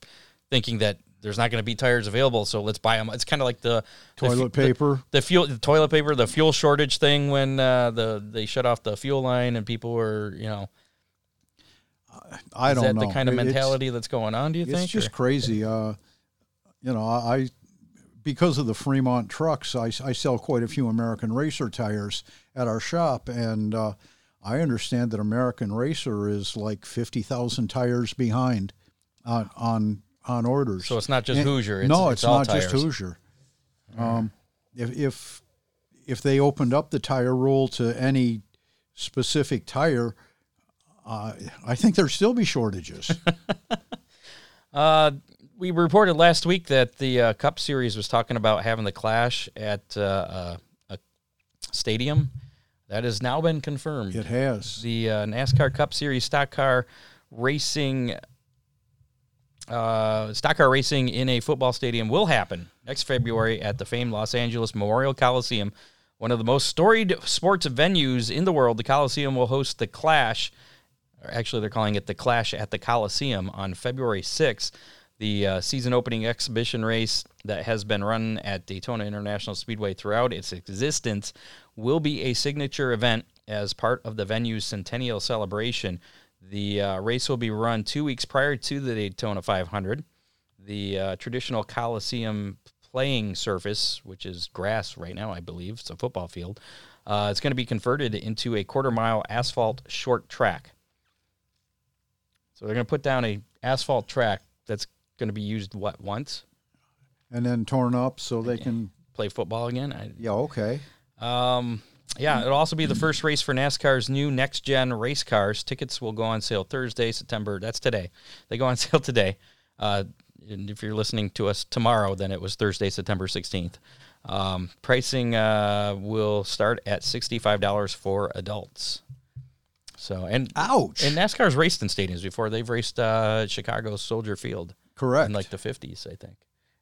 thinking that there's not going to be tires available, so let's buy them? It's kind of like the the Toilet the- paper. the, fuel, the toilet paper, the fuel shortage thing when uh, the they shut off the fuel line and people were, you know, I is don't that know the kind of It's- mentality that's going on? Do you it's think? It's just or- crazy. Uh, you know, I because of the Fremont trucks, I, I sell quite a few American Racer tires at our shop, and uh, I understand that American Racer is like fifty thousand tires behind on on on orders. so it's not just And- Hoosier. It's, no, it's, it's, all not tires. just Hoosier. Um, if if if they opened up the tire rule to any specific tire, uh, I think there'd still be shortages. Uh, we reported last week that the uh, Cup Series was talking about having the clash at uh, uh, a stadium. That has now been confirmed. it has. The uh, NASCAR Cup Series stock car racing, uh, stock car racing in a football stadium will happen next February at the famed Los Angeles Memorial Coliseum, one of the most storied sports venues in the world. The Coliseum will host the Clash. Or actually, they're calling it the Clash at the Coliseum on February 6th. The uh, season opening exhibition race that has been run at Daytona International Speedway throughout its existence will be a signature event as part of the venue's centennial celebration. The uh, race will be run two weeks prior to the Daytona 500. The uh, traditional Coliseum playing surface, which is grass right now, I believe, it's a football field, uh, it's going to be converted into a quarter mile asphalt short track. So they're going to put down a asphalt track that's going to be used what once and then torn up so they can. play football again. I, Yeah, okay. Um, yeah, it'll also be the first race for NASCAR's new next gen race cars. Tickets will go on sale Thursday, September. That's today. They go on sale today. Uh, and if you're listening to us tomorrow, then it was Thursday, September 16th. Um, pricing uh, will start at $65 for adults. So and Ouch. and NASCAR's raced in stadiums before. They've raced uh, Chicago Soldier Field Correct. in like the fifties, I think.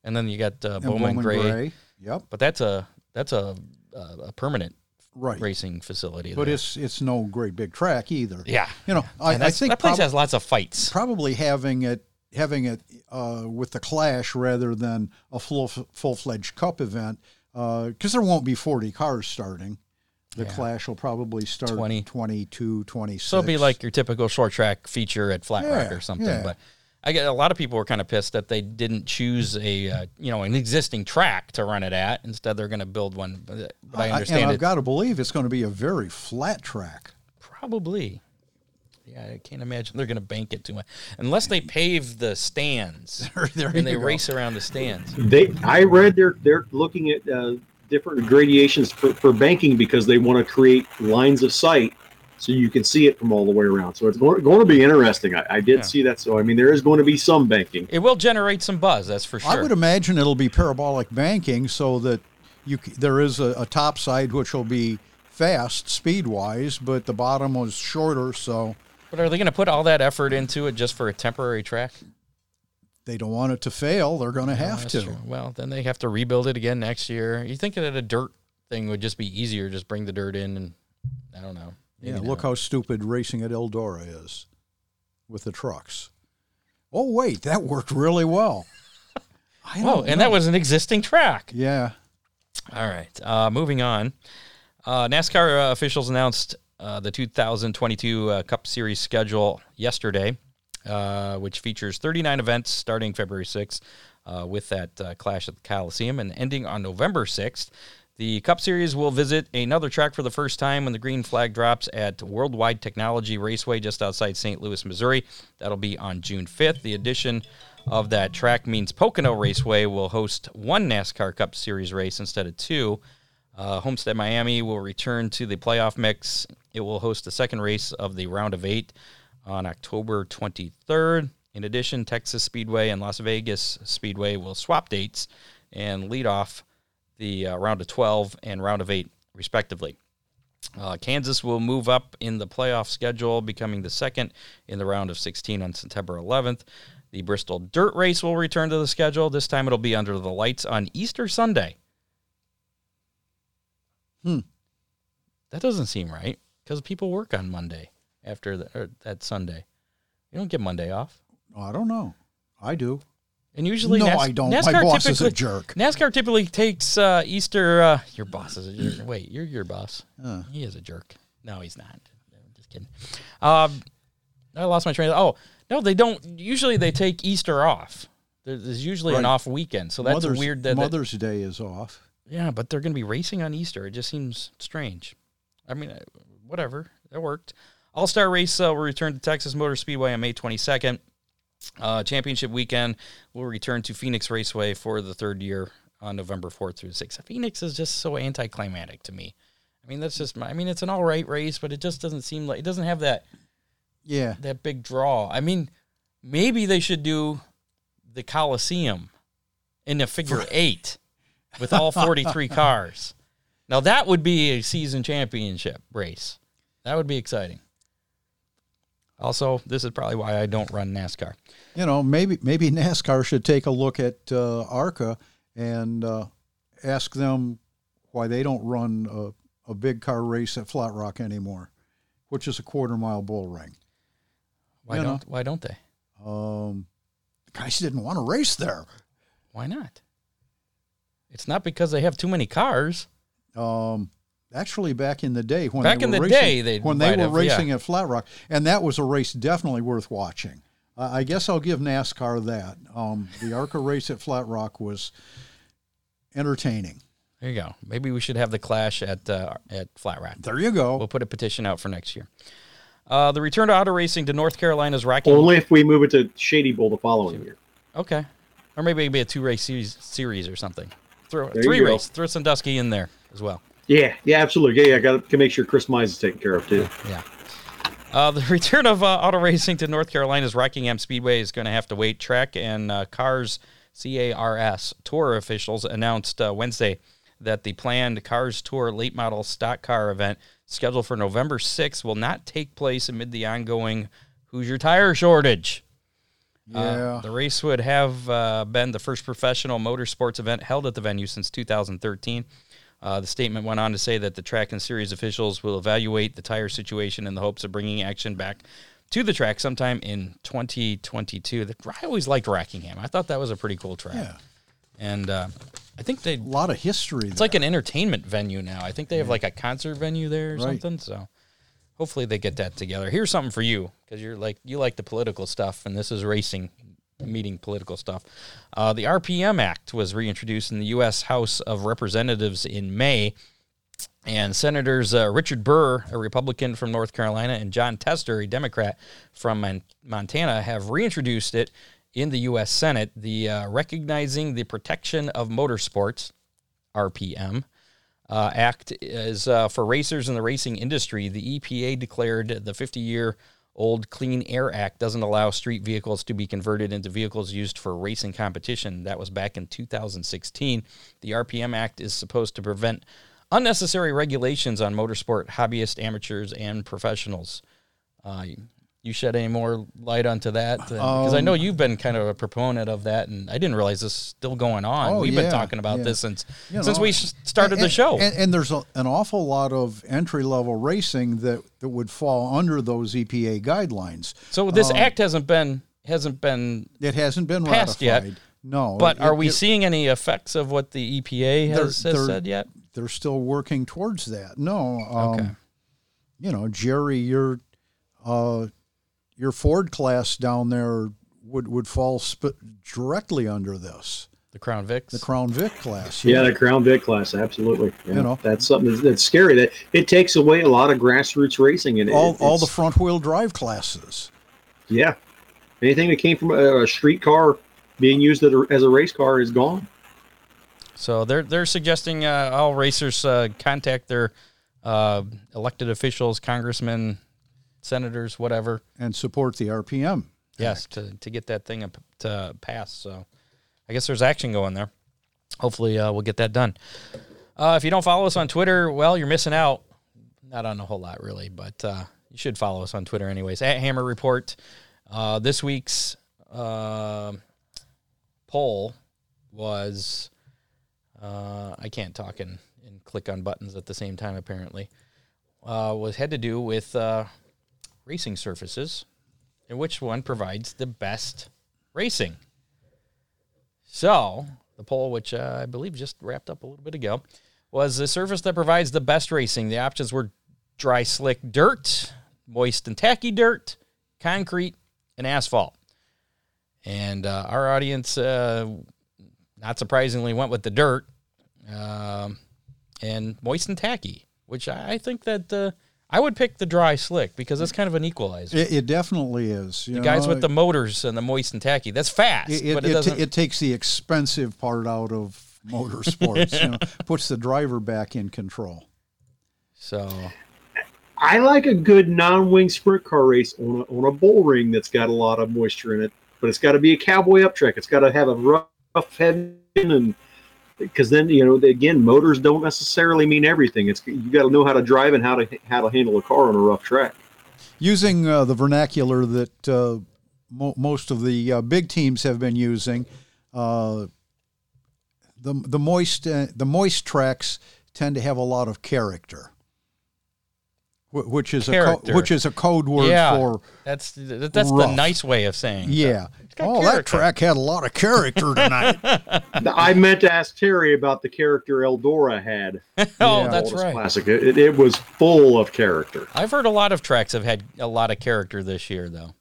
And then you got uh, And Bowman, Gray, Yep. but that's a that's a a, a permanent Right. racing facility. But there. it's it's no great big track either. yeah, You know, I, I think that place prob- has lots of fights. probably having it having it uh, with the Clash rather than a full full fledged Cup event because there won't be forty cars starting. The Yeah. Clash will probably start 20. 22, 26. So it'll be like your typical short track feature at Flat Rock or something. yeah. But I get a lot of people were kind of pissed that they didn't choose a uh, you know an existing track to run it at. Instead, they're going to build one. But, but I and understand I've got to believe it's going to be a very flat track. probably. Yeah, I can't imagine they're going to bank it too much unless they pave the stands there and they go. race around the stands. They, I read they're they're looking at uh, different gradations for, for banking because they want to create lines of sight so you can see it from all the way around. So it's going, going to be interesting. I, I did Yeah. see that. So I mean, there is going to be some banking. It will generate some buzz, that's for sure. I would imagine it'll be parabolic banking so that you there is a, a top side which will be fast speed wise, but the bottom was shorter, so but are they going to put all that effort into it just for a temporary track? They don't want it to fail. They're going to have to. true. Well, then they have to rebuild it again next year. You think that a dirt thing would just be easier? Just bring the dirt in, and I don't know. Yeah, look how stupid racing at Eldora is with the trucks. Oh wait, that worked really well. I don't and that was an existing track. yeah. All right, uh, moving on. Uh, NASCAR uh, officials announced uh, the 2022 uh, Cup Series schedule yesterday, uh, which features 39 events starting February 6th uh, with that uh, clash at the Coliseum and ending on November 6th. The Cup Series will visit another track for the first time when the green flag drops at Worldwide Technology Raceway just outside St. Louis, Missouri. That'll be on June 5th. The addition of that track means Pocono Raceway will host one NASCAR Cup Series race instead of two. Uh, Homestead Miami will return to the playoff mix. It will host the second race of the round of eight on October 23rd. In addition, Texas Speedway and Las Vegas Speedway will swap dates and lead off the uh, round of 12 and round of eight, respectively. Uh, Kansas will move up in the playoff schedule, becoming the second in the round of 16 on September 11th. The Bristol Dirt Race will return to the schedule. This time it'll be under the lights on Easter Sunday. Hmm. That doesn't seem right because people work on Monday after the, or that Sunday. You don't get Monday off. I don't know. I do. And usually, no, NAS- I don't. NASCAR My boss is a typically- jerk. NASCAR typically takes uh, Easter. Uh, your boss is a jerk. Wait, you're your boss. Uh. He is a jerk. No, he's not. I'm just kidding. Um, I lost my train. Of, oh no, they don't. Usually they take Easter off. There- There's usually an off weekend, so that's Mother's, weird. That, that Mother's Day is off. yeah, but they're going to be racing on Easter. It just seems strange. I mean, uh, whatever. That worked. All Star Race uh, will return to Texas Motor Speedway on May 22nd. Uh, championship weekend will return to Phoenix Raceway for the third year on November 4th through 6th. Phoenix is just so anticlimactic to me. I mean, that's just my, I mean, it's an all right race, but it just doesn't seem like it doesn't have that Yeah. that big draw. I mean, maybe they should do the Coliseum in a figure eight with all 43 cars. Now, that would be a season championship race. That would be exciting. Also, this is probably why I don't run NASCAR. You know, maybe maybe NASCAR should take a look at uh, ARCA and uh, ask them why they don't run a, a big car race at Flat Rock anymore, which is a quarter mile bull ring. Why You don't Why don't they? Um, the guys didn't want to race there. Why not? It's not because they have too many cars. Um, actually, back in the day when Back they in were the racing, day, they when they were have, yeah. racing at Flat Rock, and that was a race definitely worth watching. Uh, I guess I'll give NASCAR that. Um, the ARCA race at Flat Rock was entertaining. There you go. Maybe we should have the clash at uh, at Flat Rock. There you go. We'll put a petition out for next year. Uh, the return to auto racing to North Carolina's Rocky. Only if we move it to Shady Bowl the following year. Okay, or maybe it'd be a two race series, series or something. Throw There three you go. race. Throw Sandusky in there as well. Yeah, yeah, absolutely. Yeah, yeah. I got to make sure Chris Mize is taken care of too. Yeah. Uh, the return of uh, auto racing to North Carolina's Rockingham Speedway is going to have to wait. Track and uh, Cars CARS Tour officials announced uh, Wednesday that the planned Cars Tour late model stock car event scheduled for November 6th will not take place amid the ongoing Hoosier tire shortage. Uh, Yeah. the race would have uh, been the first professional motorsports event held at the venue since 2013. Uh, the statement went on to say that the track and series officials will evaluate the tire situation in the hopes of bringing action back to the track sometime in 2022. The- I always liked Rockingham. I thought that was a pretty cool track. Yeah. And uh, I think they A lot of history. it's like an entertainment venue now. I think they have like a concert venue there or Right. something. So hopefully they get that together. Here's something for you because you're like you like the political stuff, and this is racing, meeting political stuff. Uh, the RPM Act was reintroduced in the U.S. House of Representatives in May. And Senators uh, Richard Burr, a Republican from North Carolina, and Jon Tester, a Democrat from Mon- Montana, have reintroduced it in the U.S. Senate. The uh, Recognizing the Protection of Motorsports, RPM, uh, Act is uh, for racers in the racing industry. The EPA declared the 50 year old Clean Air Act doesn't allow street vehicles to be converted into vehicles used for racing competition. That was back in 2016. The RPM Act is supposed to prevent unnecessary regulations on motorsport hobbyists, amateurs, and professionals. Uh, you shed any more light onto that? Because I know Um, you've been kind of a proponent of that, and I didn't realize this is still going on. Oh, We've been talking about yeah. this since You since know, we started and- the show. And, and there's a, an awful lot of entry level racing that, that would fall under those EPA guidelines. so this act hasn't been hasn't been, It hasn't been Passed yet. No. but it- are we it- seeing any effects of what the EPA has, They're- has they're- said yet? They're still working towards that. No. Um, Okay. You know, Jerry, your uh, your Ford class down there would would fall sp- directly under this. The Crown Vic. The Crown Vic class. Yeah, the Crown Vic class, absolutely. Yeah, You know. that's something that's, that's scary. That it takes away a lot of grassroots racing, and it- all all the front wheel drive classes. yeah, anything that came from a, a street car being used as a, as a race car is gone. So they're they're suggesting uh, all racers uh, contact their uh, elected officials, congressmen, senators, whatever. and support the RPM. Yes, to, to get that thing up to pass. So I guess there's action going there. Hopefully, uh, we'll get that done. Uh, if you don't follow us on Twitter, well, you're missing out. Not on a whole lot, really, but uh, you should follow us on Twitter, anyways. At Hammer Report. Uh, this week's uh, poll was uh, I can't talk and, and click on buttons at the same time, apparently. Uh, was had to do with uh, racing surfaces and which one provides the best racing. So, the poll, which uh, I believe just wrapped up a little bit ago, was the surface that provides the best racing. The options were dry, slick dirt, moist and tacky dirt, concrete, and asphalt. And uh, our audience, uh, not surprisingly, went with the dirt um, and moist and tacky, which I, think that uh, I would pick the dry, slick because it's kind of an equalizer. It, it definitely is. You The guys with the motors and the moist and tacky. That's fast, it, but it, it, it, doesn't. it takes the expensive part out of motorsports. you know, puts the driver back in control. so I like a good non-wing sprint car race on a, on a bull ring that's got a lot of moisture in it, but it's got to be a cowboy up track. It's got to have a rough head and because then you know again motors don't necessarily mean everything. It's you got to know how to drive and how to how to handle a car on a rough track. Using uh, the vernacular that uh, mo- most of the uh, big teams have been using, uh, the the moist uh, the moist tracks tend to have a lot of character, which is a co- which is a code word yeah, for that's that's the nice way of saying. yeah. Oh, character. that track had a lot of character tonight. I meant to ask Terry about the character Eldora had. oh, Yeah. that's right. Classic. It, it, it was full of character. I've heard a lot of tracks have had a lot of character this year, though.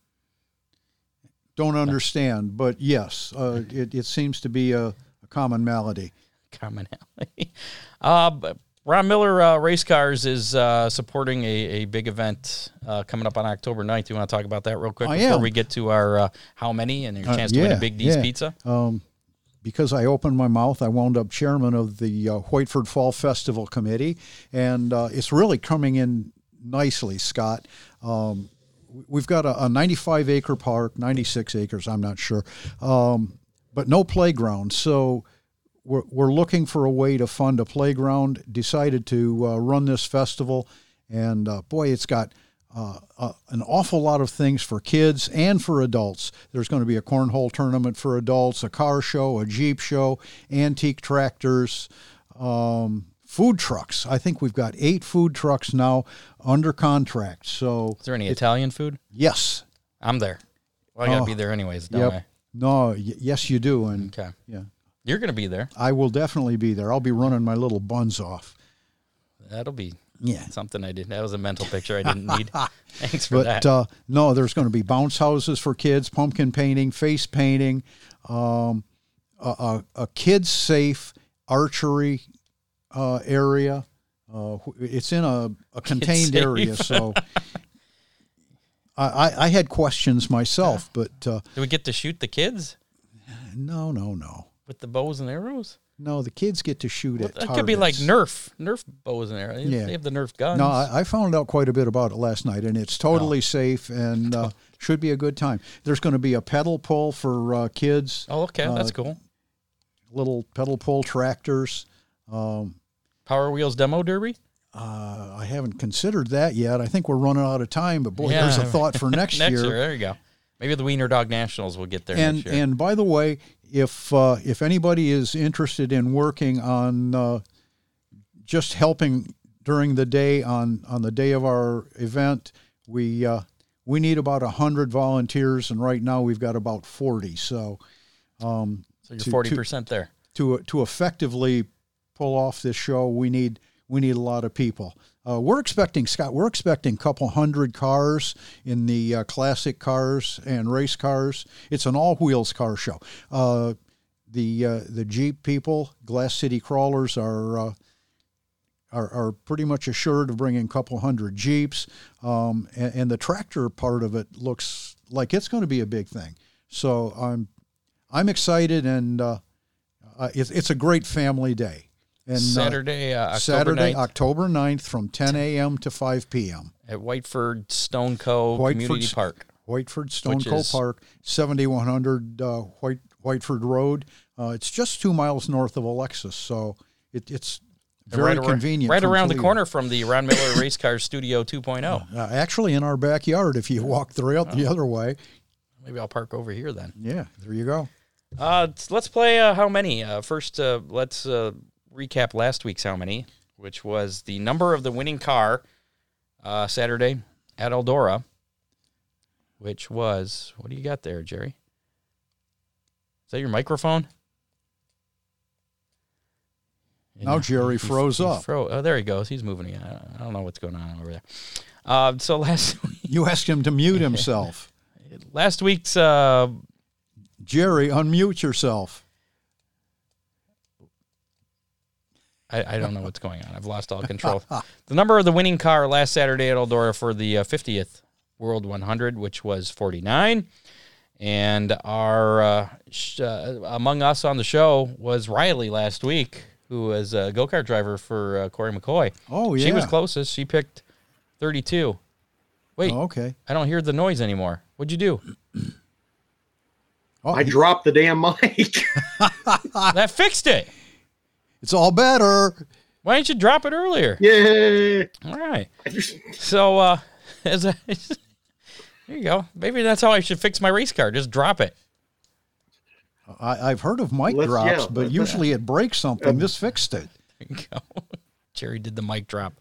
Don't understand, but yes, uh, it, it seems to be a, a common malady. Commonality. uh, but Ron Miller uh, Race Cars is uh, supporting a, a big event uh, coming up on October 9th. You want to talk about that real quick I before am. we get to our uh, how many and your Uh, chance to win a Big D's yeah. pizza? Um, because I opened my mouth, I wound up chairman of the uh, Whiteford Fall Festival Committee, and uh, it's really coming in nicely, Scott. Um, we- we've got a, a 95 acre park, 96 acres, I'm not sure, um, but no playground. So we're, we're looking for a way to fund a playground. Decided to uh, run this festival, and uh, boy, it's got uh, uh, an awful lot of things for kids and for adults. There's going to be a cornhole tournament for adults, a car show, a jeep show, antique tractors. Um, food trucks. I think we've got eight food trucks now under contract. So Is there any Italian food? yes, I'm there. Well, I gotta Oh, be there anyways, don't yep. No, y- yes, you do, and Okay. yeah, You're gonna be there. I will definitely be there. I'll be running my little buns off. That'll be Yeah. something I did. That was a mental picture I didn't need. Thanks for But that. uh, no, there's going to be bounce houses for kids, pumpkin painting, face painting, um, a, a, a kids safe archery uh, area. Uh, it's in a, a contained area, so I, I, I had questions myself, but uh, Do we get to shoot the kids no, no, no, with the bows and arrows? no. The kids get to shoot Well, at that could be like. Nerf, Nerf bows and arrows. Yeah. They have the Nerf guns. No, I, I found out quite a bit about it last night, and it's totally safe and uh, should be a good time. There's going to be a pedal pull for uh, kids, oh, okay, that's uh, cool. little pedal pull tractors. Um, Power Wheels demo derby. uh, I haven't considered that yet. I think we're running out of time, but boy, there's a thought for next, Next year. year. there you go. Maybe the Wiener Dog Nationals will get there And next year. and by the way, if uh, if anybody is interested in working on uh, just helping during the day on on the day of our event, we uh, we need about hundred volunteers, and right now we've got about forty. So um, so you're forty percent there. to to effectively pull off this show, we need we need a lot of people. Uh, we're expecting Scott. We're expecting a couple hundred cars in the uh, classic cars and race cars. It's an all wheels car show. Uh, the uh, the Jeep people, Glass City Crawlers are. Uh, are, are pretty much assured of bringing a couple hundred Jeeps, um, and, and the tractor part of it looks like it's going to be a big thing. So I'm I'm excited, and uh, it's, it's a great family day. And uh, Saturday, uh, October Saturday, 9th October 9th from 10 a.m. to 5 p.m. at Whiteford Stone Cove Whiteford Community Park. Whiteford Stone Which is- Park, 7100 uh, White Whiteford Road. Uh, it's just two miles north of Alexis, so it, it's very right ar- convenient. right from around the Toledo. corner from the Ron Miller Race Car Studio 2.0. Uh, actually, in our backyard, if you walk the rail the other way. Maybe I'll park over here then. Yeah, there you go. Uh, let's play uh, how many. Uh, first, uh, let's uh, recap last week's how many, which was the number of the winning car uh, Saturday at Eldora, which was what do you got there, Jerry? Is that your microphone? Now Jerry froze up. fro- oh, there he goes. He's moving again. I I don't know what's going on over there. Uh, so last You asked him to mute himself. last week's uh, Jerry, unmute yourself. I, I don't know what's going on. I've lost all control. the number of the winning car last Saturday at Eldora for the uh, 50th World 100, which was 49. And our uh, sh- uh, among us on the show was Riley last week, who was a go kart driver for uh, Corey McCoy. Oh, yeah. She was closest. She picked 32. Wait, Oh, okay. I don't hear the noise anymore. What'd you do? Oh, I dropped the damn mic. that fixed it. It's all better. Why didn't you drop it earlier? Yeah. All right. So, uh, as a, there you go. Maybe that's how I should fix my race car. Just drop it. I, I've heard of mic Let's- drops, yeah, but let's- usually it breaks something. this fixed it. There you go. Jerry did the mic drop.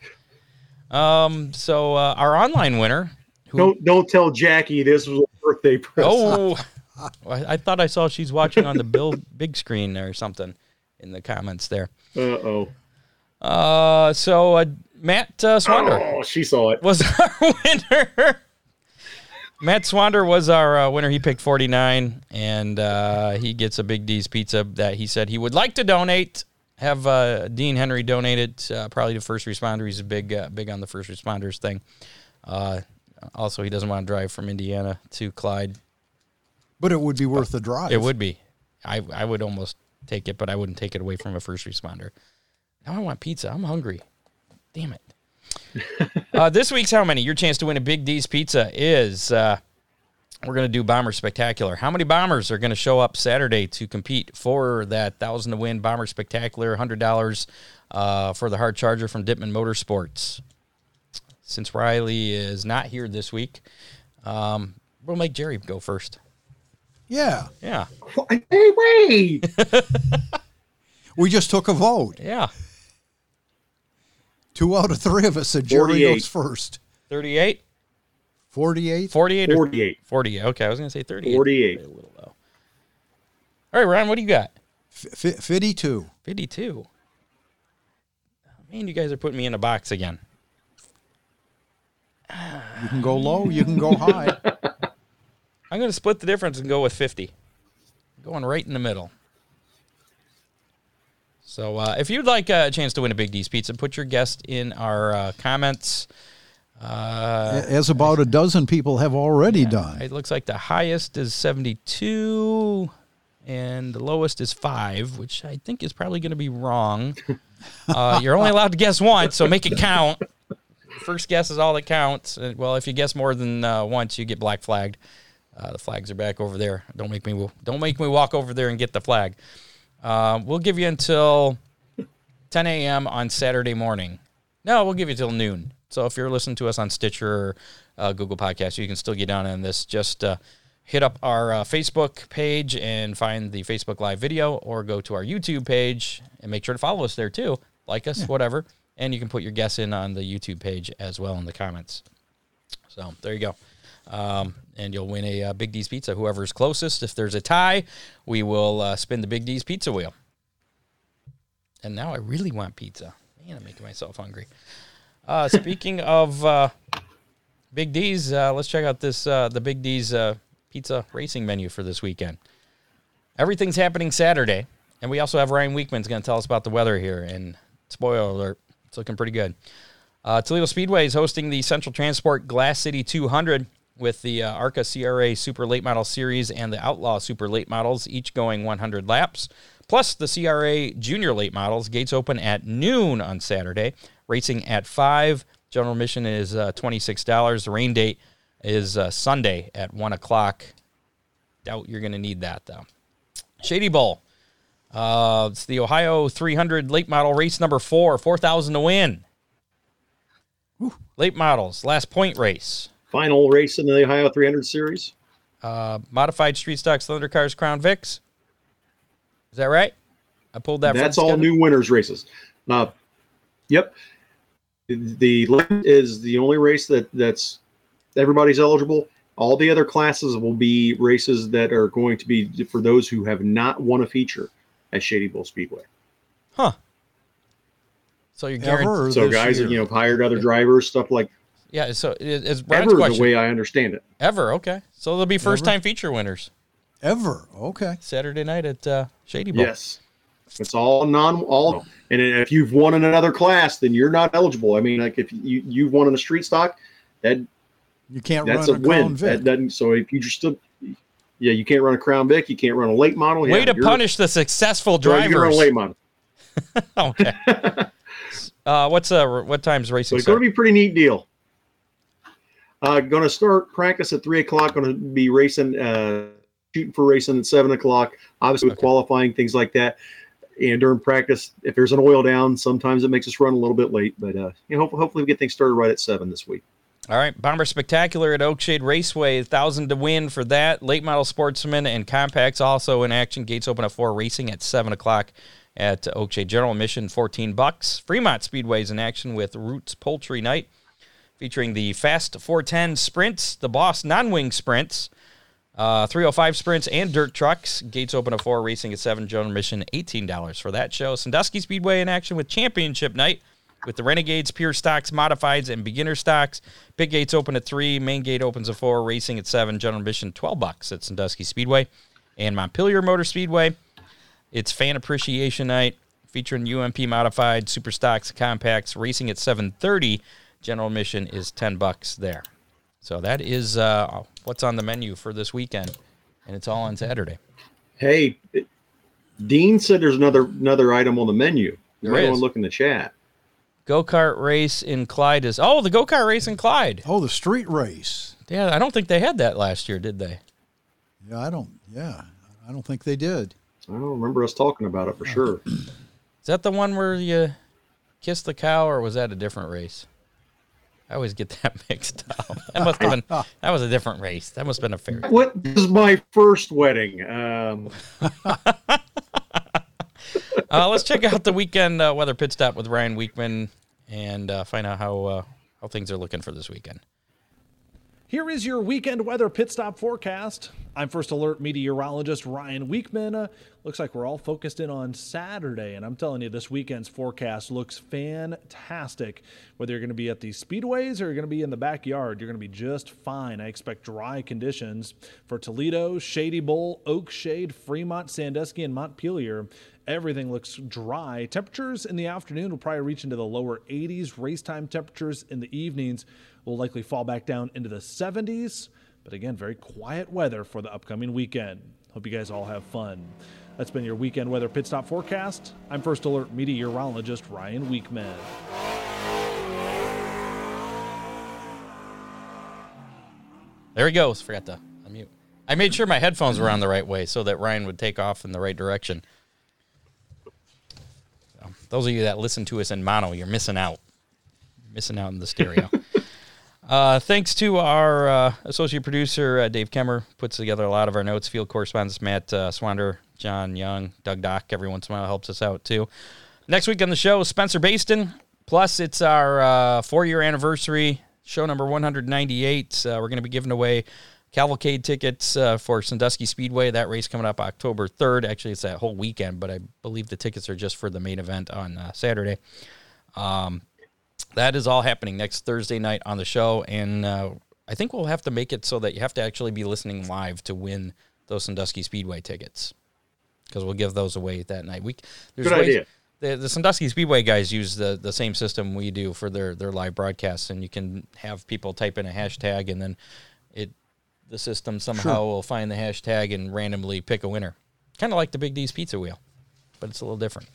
Um. So uh, our online winner. Who, Don't don't tell Jackie this was a birthday present. oh, I, I thought I saw she's watching on the bill big screen or something in the comments there. Uh oh. Uh. So uh, Matt uh, Swander. Oh, she saw it. was our winner. Matt Swander was our uh, winner. He picked 49, and uh, he gets a Big D's pizza that he said he would like to donate. Have uh, Dean Henry donate it, uh, probably to first responder. He's a big, uh, big on the first responders thing. Uh, also, he doesn't want to drive from Indiana to Clyde. But it would be worth the drive. It would be. I, I would almost take it, but I wouldn't take it away from a first responder. Now I want pizza. I'm hungry. Damn it. uh, this week's how many? Your chance to win a Big D's pizza is uh, we're going to do Bomber Spectacular. How many bombers are going to show up Saturday to compete for that thousand to win Bomber Spectacular? Hundred dollars uh, for the hard charger from Dittman Motorsports. Since Riley is not here this week, um, we'll make Jerry go first. Yeah. Yeah, Hey, wait! We just took a vote. yeah. Two out of three of us said Jerry 48. goes first. 38, 48? 48, or 48. Okay, I was going to say 38. 48. A little low. All right, Ryan, what do you got? F- f- 52. 52. Man, you guys are putting me in a box again. You can go low, you can go high. I'm going to split the difference and go with 50. Going right in the middle. So uh, if you'd like a chance to win a Big D's Pizza, put your guest in our uh, comments. Uh, As about a dozen people have already done. it looks like the highest is 72 and the lowest is 5, which I think is probably going to be wrong. Uh, you're only allowed to guess once, so make it count. First guess is all that counts. Uh, Well, if you guess more than uh, once, you get black flagged. Uh, the flags are back over there. Don't make me don't make me walk over there and get the flag. Uh, we'll give you until 10 a.m. on Saturday morning. No, we'll give you till noon. So if you're listening to us on Stitcher or uh, Google Podcasts, you can still get down on this. Just uh, hit up our uh, Facebook page and find the Facebook Live video, or go to our YouTube page and make sure to follow us there too. Like us, whatever. And you can put your guess in on the YouTube page as well in the comments. So there you go. Um, and you'll win a uh, Big D's pizza. Whoever's closest. If there's a tie, we will uh, spin the Big D's pizza wheel. And now I really want pizza. Man, I'm making myself hungry. Uh, speaking of uh, Big D's, uh, let's check out this uh, the Big D's pizza racing menu for this weekend. Everything's happening Saturday, and we also have Ryan Weekman's going to tell us about the weather here. And spoiler alert, it's looking pretty good. Toledo Speedway is hosting the Central Transport Glass City 200 with the uh, ARCA CRA Super Late Model Series and the Outlaw Super Late Models, each going 100 laps. Plus the CRA Junior Late Models. Gates open at noon on Saturday, racing at 5. General admission is uh, $26. The rain date is uh, Sunday at 1 o'clock. Doubt you're going to need that, though. Shady Bowl. Uh, it's the Ohio 300 late model race number four, 4,000 to win. Late models, last point race. Final race in the Ohio 300 series. Uh, modified street stocks, Thunder Cars, Crown Vics. Is that right? I pulled that. That's all new winners races. Uh, yep. The is the only race that that's everybody's eligible. All the other classes will be races that are going to be for those who have not won a feature at Shady Bowl Speedway. Huh. So you're guaranteed. So guys, year. you know, hired other drivers, stuff like Yeah. So it's Brad's ever, the question. way I understand it. Ever. Okay. So there'll be first time feature winners Ever. Okay. Saturday night at uh, Shady Bowl. Yes. It's all non all and if you've won in another class, then you're not eligible. I mean, like if you you've won in a street stock, that You can't that's a run a win. Vic. That doesn't so if you just still yeah, you can't run a Crown Vic, you can't run a late model. Way yeah, to punish the successful well, You can run a drivers. late model. okay. uh, what's uh what time's So it's going to be a pretty neat deal. Uh, going to start practice at three o'clock. Going to be racing, uh, shooting for racing at seven o'clock. Obviously, with Okay. qualifying things like that. And during practice, if there's an oil down, sometimes it makes us run a little bit late. But uh, you know, hopefully, hopefully we get things started right at seven this week. All right, Bomber Spectacular at Oakshade Raceway, thousand to win for that. Late model sportsman and compacts also in action. Gates open at four. Racing at seven o'clock at Oakshade. General admission fourteen bucks. Fremont Speedway's in action with Roots Poultry Night, featuring the Fast 410 sprints, the Boss non-wing sprints, uh, 305 sprints, and dirt trucks. Gates open at four. Racing at seven. General admission eighteen dollars for that show. Sandusky Speedway in action with Championship Night with the Renegades, Pure Stocks, Modifieds, and Beginner Stocks. Big gates open at three. Main gate opens at four. Racing at seven. General admission twelve bucks at Sandusky Speedway, and Montpelier Motor Speedway. It's Fan Appreciation Night featuring UMP Modified, Super Stocks, Compacts. Racing at seven thirty. General admission is ten bucks there. So that is uh, what's on the menu for this weekend, and it's all on Saturday. Hey, Dean said there's another another item on the menu. You There might want is. to look in the chat. Go kart race in Clyde is oh the go kart race in Clyde. Oh, the street race. Yeah, I don't think they had that last year, did they? Yeah, I don't. Yeah, I don't think they did. I don't remember us talking about it for sure. Is that the one where you kiss the cow, or was that a different race? I always get that mixed up. That must have been that was a different race. That must have been a fair. What is my first wedding? Um, Uh, let's check out the weekend uh, weather pit stop with Ryan Weekman and uh, find out how uh, how things are looking for this weekend. Here is your weekend weather pit stop forecast. I'm first alert meteorologist Ryan Wichman. Uh, looks like we're all focused in on Saturday, and I'm telling you, this weekend's forecast looks fantastic. Whether you're going to be at the speedways or you're going to be in the backyard, you're going to be just fine. I expect dry conditions for Toledo, Shady Bowl, Oak Shade, Fremont, Sandusky, and Montpelier. Everything looks dry. Temperatures in the afternoon will probably reach into the lower 80s. Race time temperatures in the evenings will likely fall back down into the 70s. But again, very quiet weather for the upcoming weekend. Hope you guys all have fun. That's been your weekend weather pit stop forecast. I'm First Alert meteorologist Ryan Wichman. There he goes. Forgot to unmute. I made sure my headphones were on the right way so that Ryan would take off in the right direction. So, those of you that listen to us in mono, you're missing out. You're missing out in the stereo. uh, thanks to our uh, associate producer, uh, Dave Kemmer, puts together a lot of our notes. Field correspondents, Matt uh, Swander, John Young, Doug Dock, every once in a while helps us out too. Next week on the show, Spencer Bayston. Plus, it's our uh, four year anniversary, show number 198. Uh, we're going to be giving away cavalcade tickets for Sandusky Speedway. That race coming up October 3rd. Actually, it's that whole weekend, but I believe the tickets are just for the main event on Saturday. Um, that is all happening next Thursday night on the show, and uh, I think we'll have to make it so that you have to actually be listening live to win those Sandusky Speedway tickets because we'll give those away that night. We there's Good ways, idea. The, the Sandusky Speedway guys use the, the same system we do for their, their live broadcasts, and you can have people type in a hashtag, and then it the system somehow will find the hashtag and randomly pick a winner, kind of like the Big D's Pizza Wheel, but it's a little different.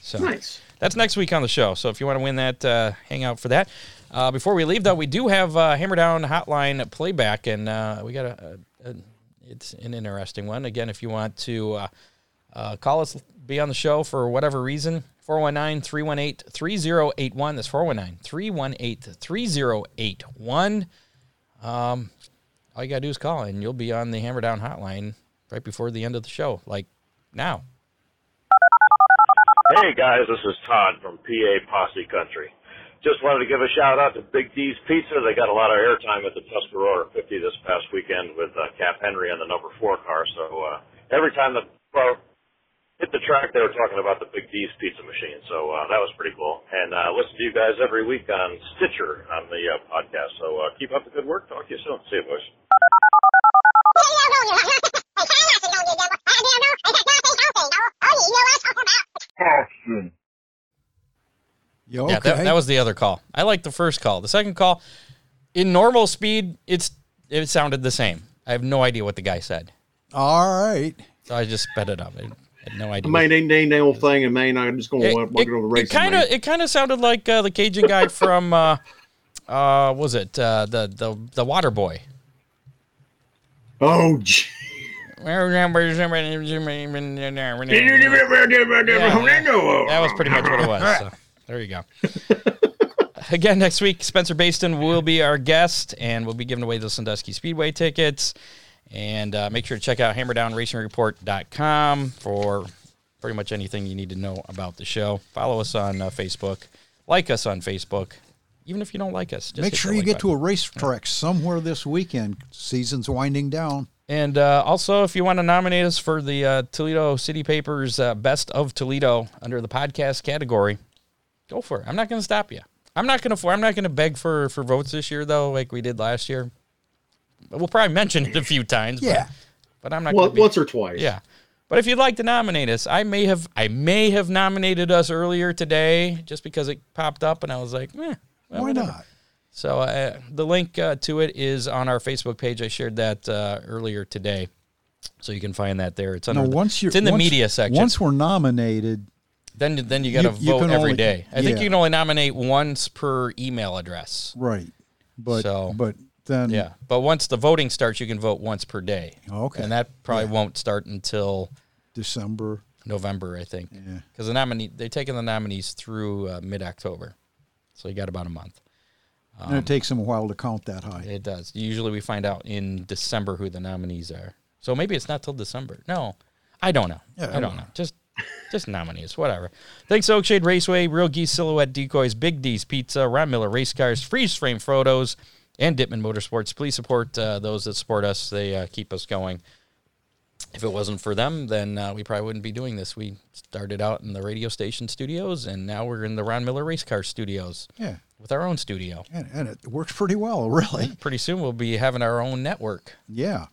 So nice. That's next week on the show. So if you want to win that, uh, hang out for that. Uh, before we leave, though, we do have uh, Hammer Down Hotline playback, and uh, we got a, a, a it's an interesting one. Again, if you want to uh, uh, call us, be on the show for whatever reason, 419 318 3081. That's 419 318 3081. Um, all you got to do is call, and you'll be on the Hammer Down Hotline right before the end of the show, like now. Hey guys, this is Todd from PA Posse Country. Just wanted to give a shout out to Big D's Pizza. They got a lot of airtime at the Tuscarora 50 this past weekend with uh, Cap Henry and the number four car. So uh, every time the car hit the track, they were talking about the Big D's Pizza machine. So uh, that was pretty cool. And uh, listen to you guys every week on Stitcher on the uh, podcast. So uh, keep up the good work. Talk to you soon. See you, boys. Yeah, Yeah, that, that was the other call. I like the first call. The second call, in normal speed, it's it sounded the same. I have no idea what the guy said, all right. so I just sped it up. I had no idea. Main name, name, name, thing, and main. I'm just going It, to walk over the race. kind of it kind of sounded like uh, the Cajun guy from uh, uh, was it uh, the the the Water Boy. Oh, gee. Yeah, that that was pretty much what it was. So, there you go. Again, next week, Spencer Bayston will be our guest, and we'll be giving away the Sandusky Speedway tickets. And uh, make sure to check out hammerdownracingreport.com for pretty much anything you need to know about the show. Follow us on uh, Facebook. Like us on Facebook. Even if you don't like us, just Make sure the you like get button. to a racetrack somewhere this weekend. Season's winding down. And uh, also, if you want to nominate us for the uh, Toledo City Papers uh, Best of Toledo under the podcast category, go for it. I'm not going to stop you. I'm not going to. I'm not going to beg for for votes this year, though, like we did last year. We'll probably mention it a few times. but- Yeah. but, I'm not. Well, gonna be, once or twice. Yeah, but if you'd like to nominate us, I may have. I may have nominated us earlier today, just because it popped up, and I was like, eh, well, Why whatever. not? So uh, the link uh, to it is on our Facebook page. I shared that uh, earlier today, so you can find that there. It's under Now, the- once you're it's in the once- media section. Once we're nominated, Then then you got to vote every only- day. I think you can only nominate once per email address. Right. But So- but then Yeah, but once the voting starts, you can vote once per day. Okay. and that probably won't start until December. November, I think. Yeah. Because the nominee they're taking the nominees through uh, mid October, so you got about a month. And it takes them a while to count that high. It does. Usually we find out in December who the nominees are. So maybe it's not till December. No, I don't know. Yeah, I don't know. Just just nominees, whatever. Thanks Oakshade Raceway, Real Geese Silhouette Decoys, Big D's Pizza, Ron Miller Race Cars, Freeze Frame Photos, and Dittman Motorsports. Please support uh, those that support us. They uh, keep us going. If it wasn't for them, then uh, we probably wouldn't be doing this. We started out in the radio station studios, and now we're in the Ron Miller Race Car studios Yeah. with our own studio. And, and it works pretty well, really. Pretty soon we'll be having our own network. Yeah.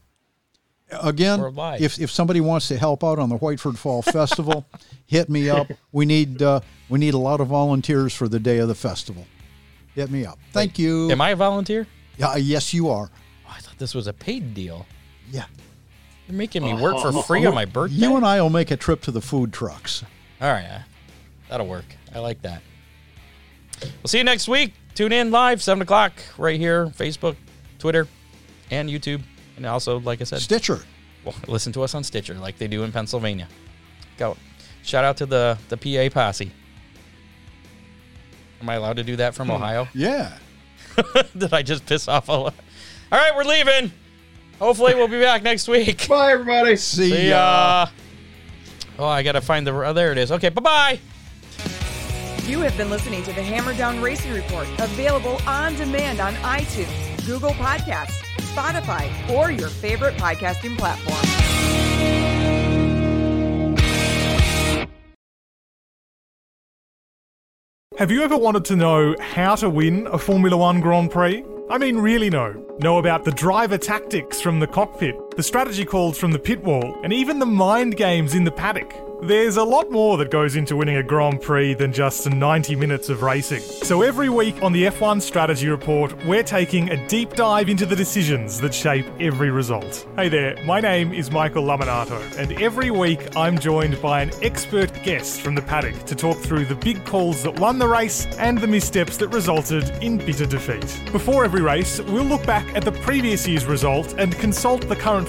Again, Worldwide. if if somebody wants to help out on the Whiteford Fall Festival, hit me up. We need uh, we need a lot of volunteers for the day of the festival. Hit me up. Thank you. Am I a volunteer? Yeah, yes, you are. Oh, I thought this was a paid deal. Yeah. You're making me work for free on my birthday. You and I will make a trip to the food trucks. All right, uh, that'll work. I like that. We'll see you next week. Tune in live seven o'clock right here, Facebook, Twitter, and YouTube, and also, like I said, Stitcher. well, listen to us on Stitcher, like they do in Pennsylvania. Go. Shout out to the the PA posse. Am I allowed to do that from Ohio? Yeah. Did I just piss off a lot? All right, we're leaving. Hopefully, we'll be back next week. Bye, everybody. See, See ya. ya. Oh, I gotta find the. Oh, there it is. Okay, bye bye. You have been listening to the Hammer Down Racing Report, available on demand on iTunes, Google Podcasts, Spotify, or your favorite podcasting platform. Have you ever wanted to know how to win a Formula One Grand Prix? I mean, really know. Know about the driver tactics from the cockpit, the strategy calls from the pit wall, and even the mind games in the paddock. There's a lot more that goes into winning a Grand Prix than just 90 minutes of racing. So every week on the F1 Strategy Report, we're taking a deep dive into the decisions that shape every result. Hey there, my name is Michael Lamonato, and every week I'm joined by an expert guest from the paddock to talk through the big calls that won the race and the missteps that resulted in bitter defeat. Before every race, we'll look back at the previous year's result and consult the current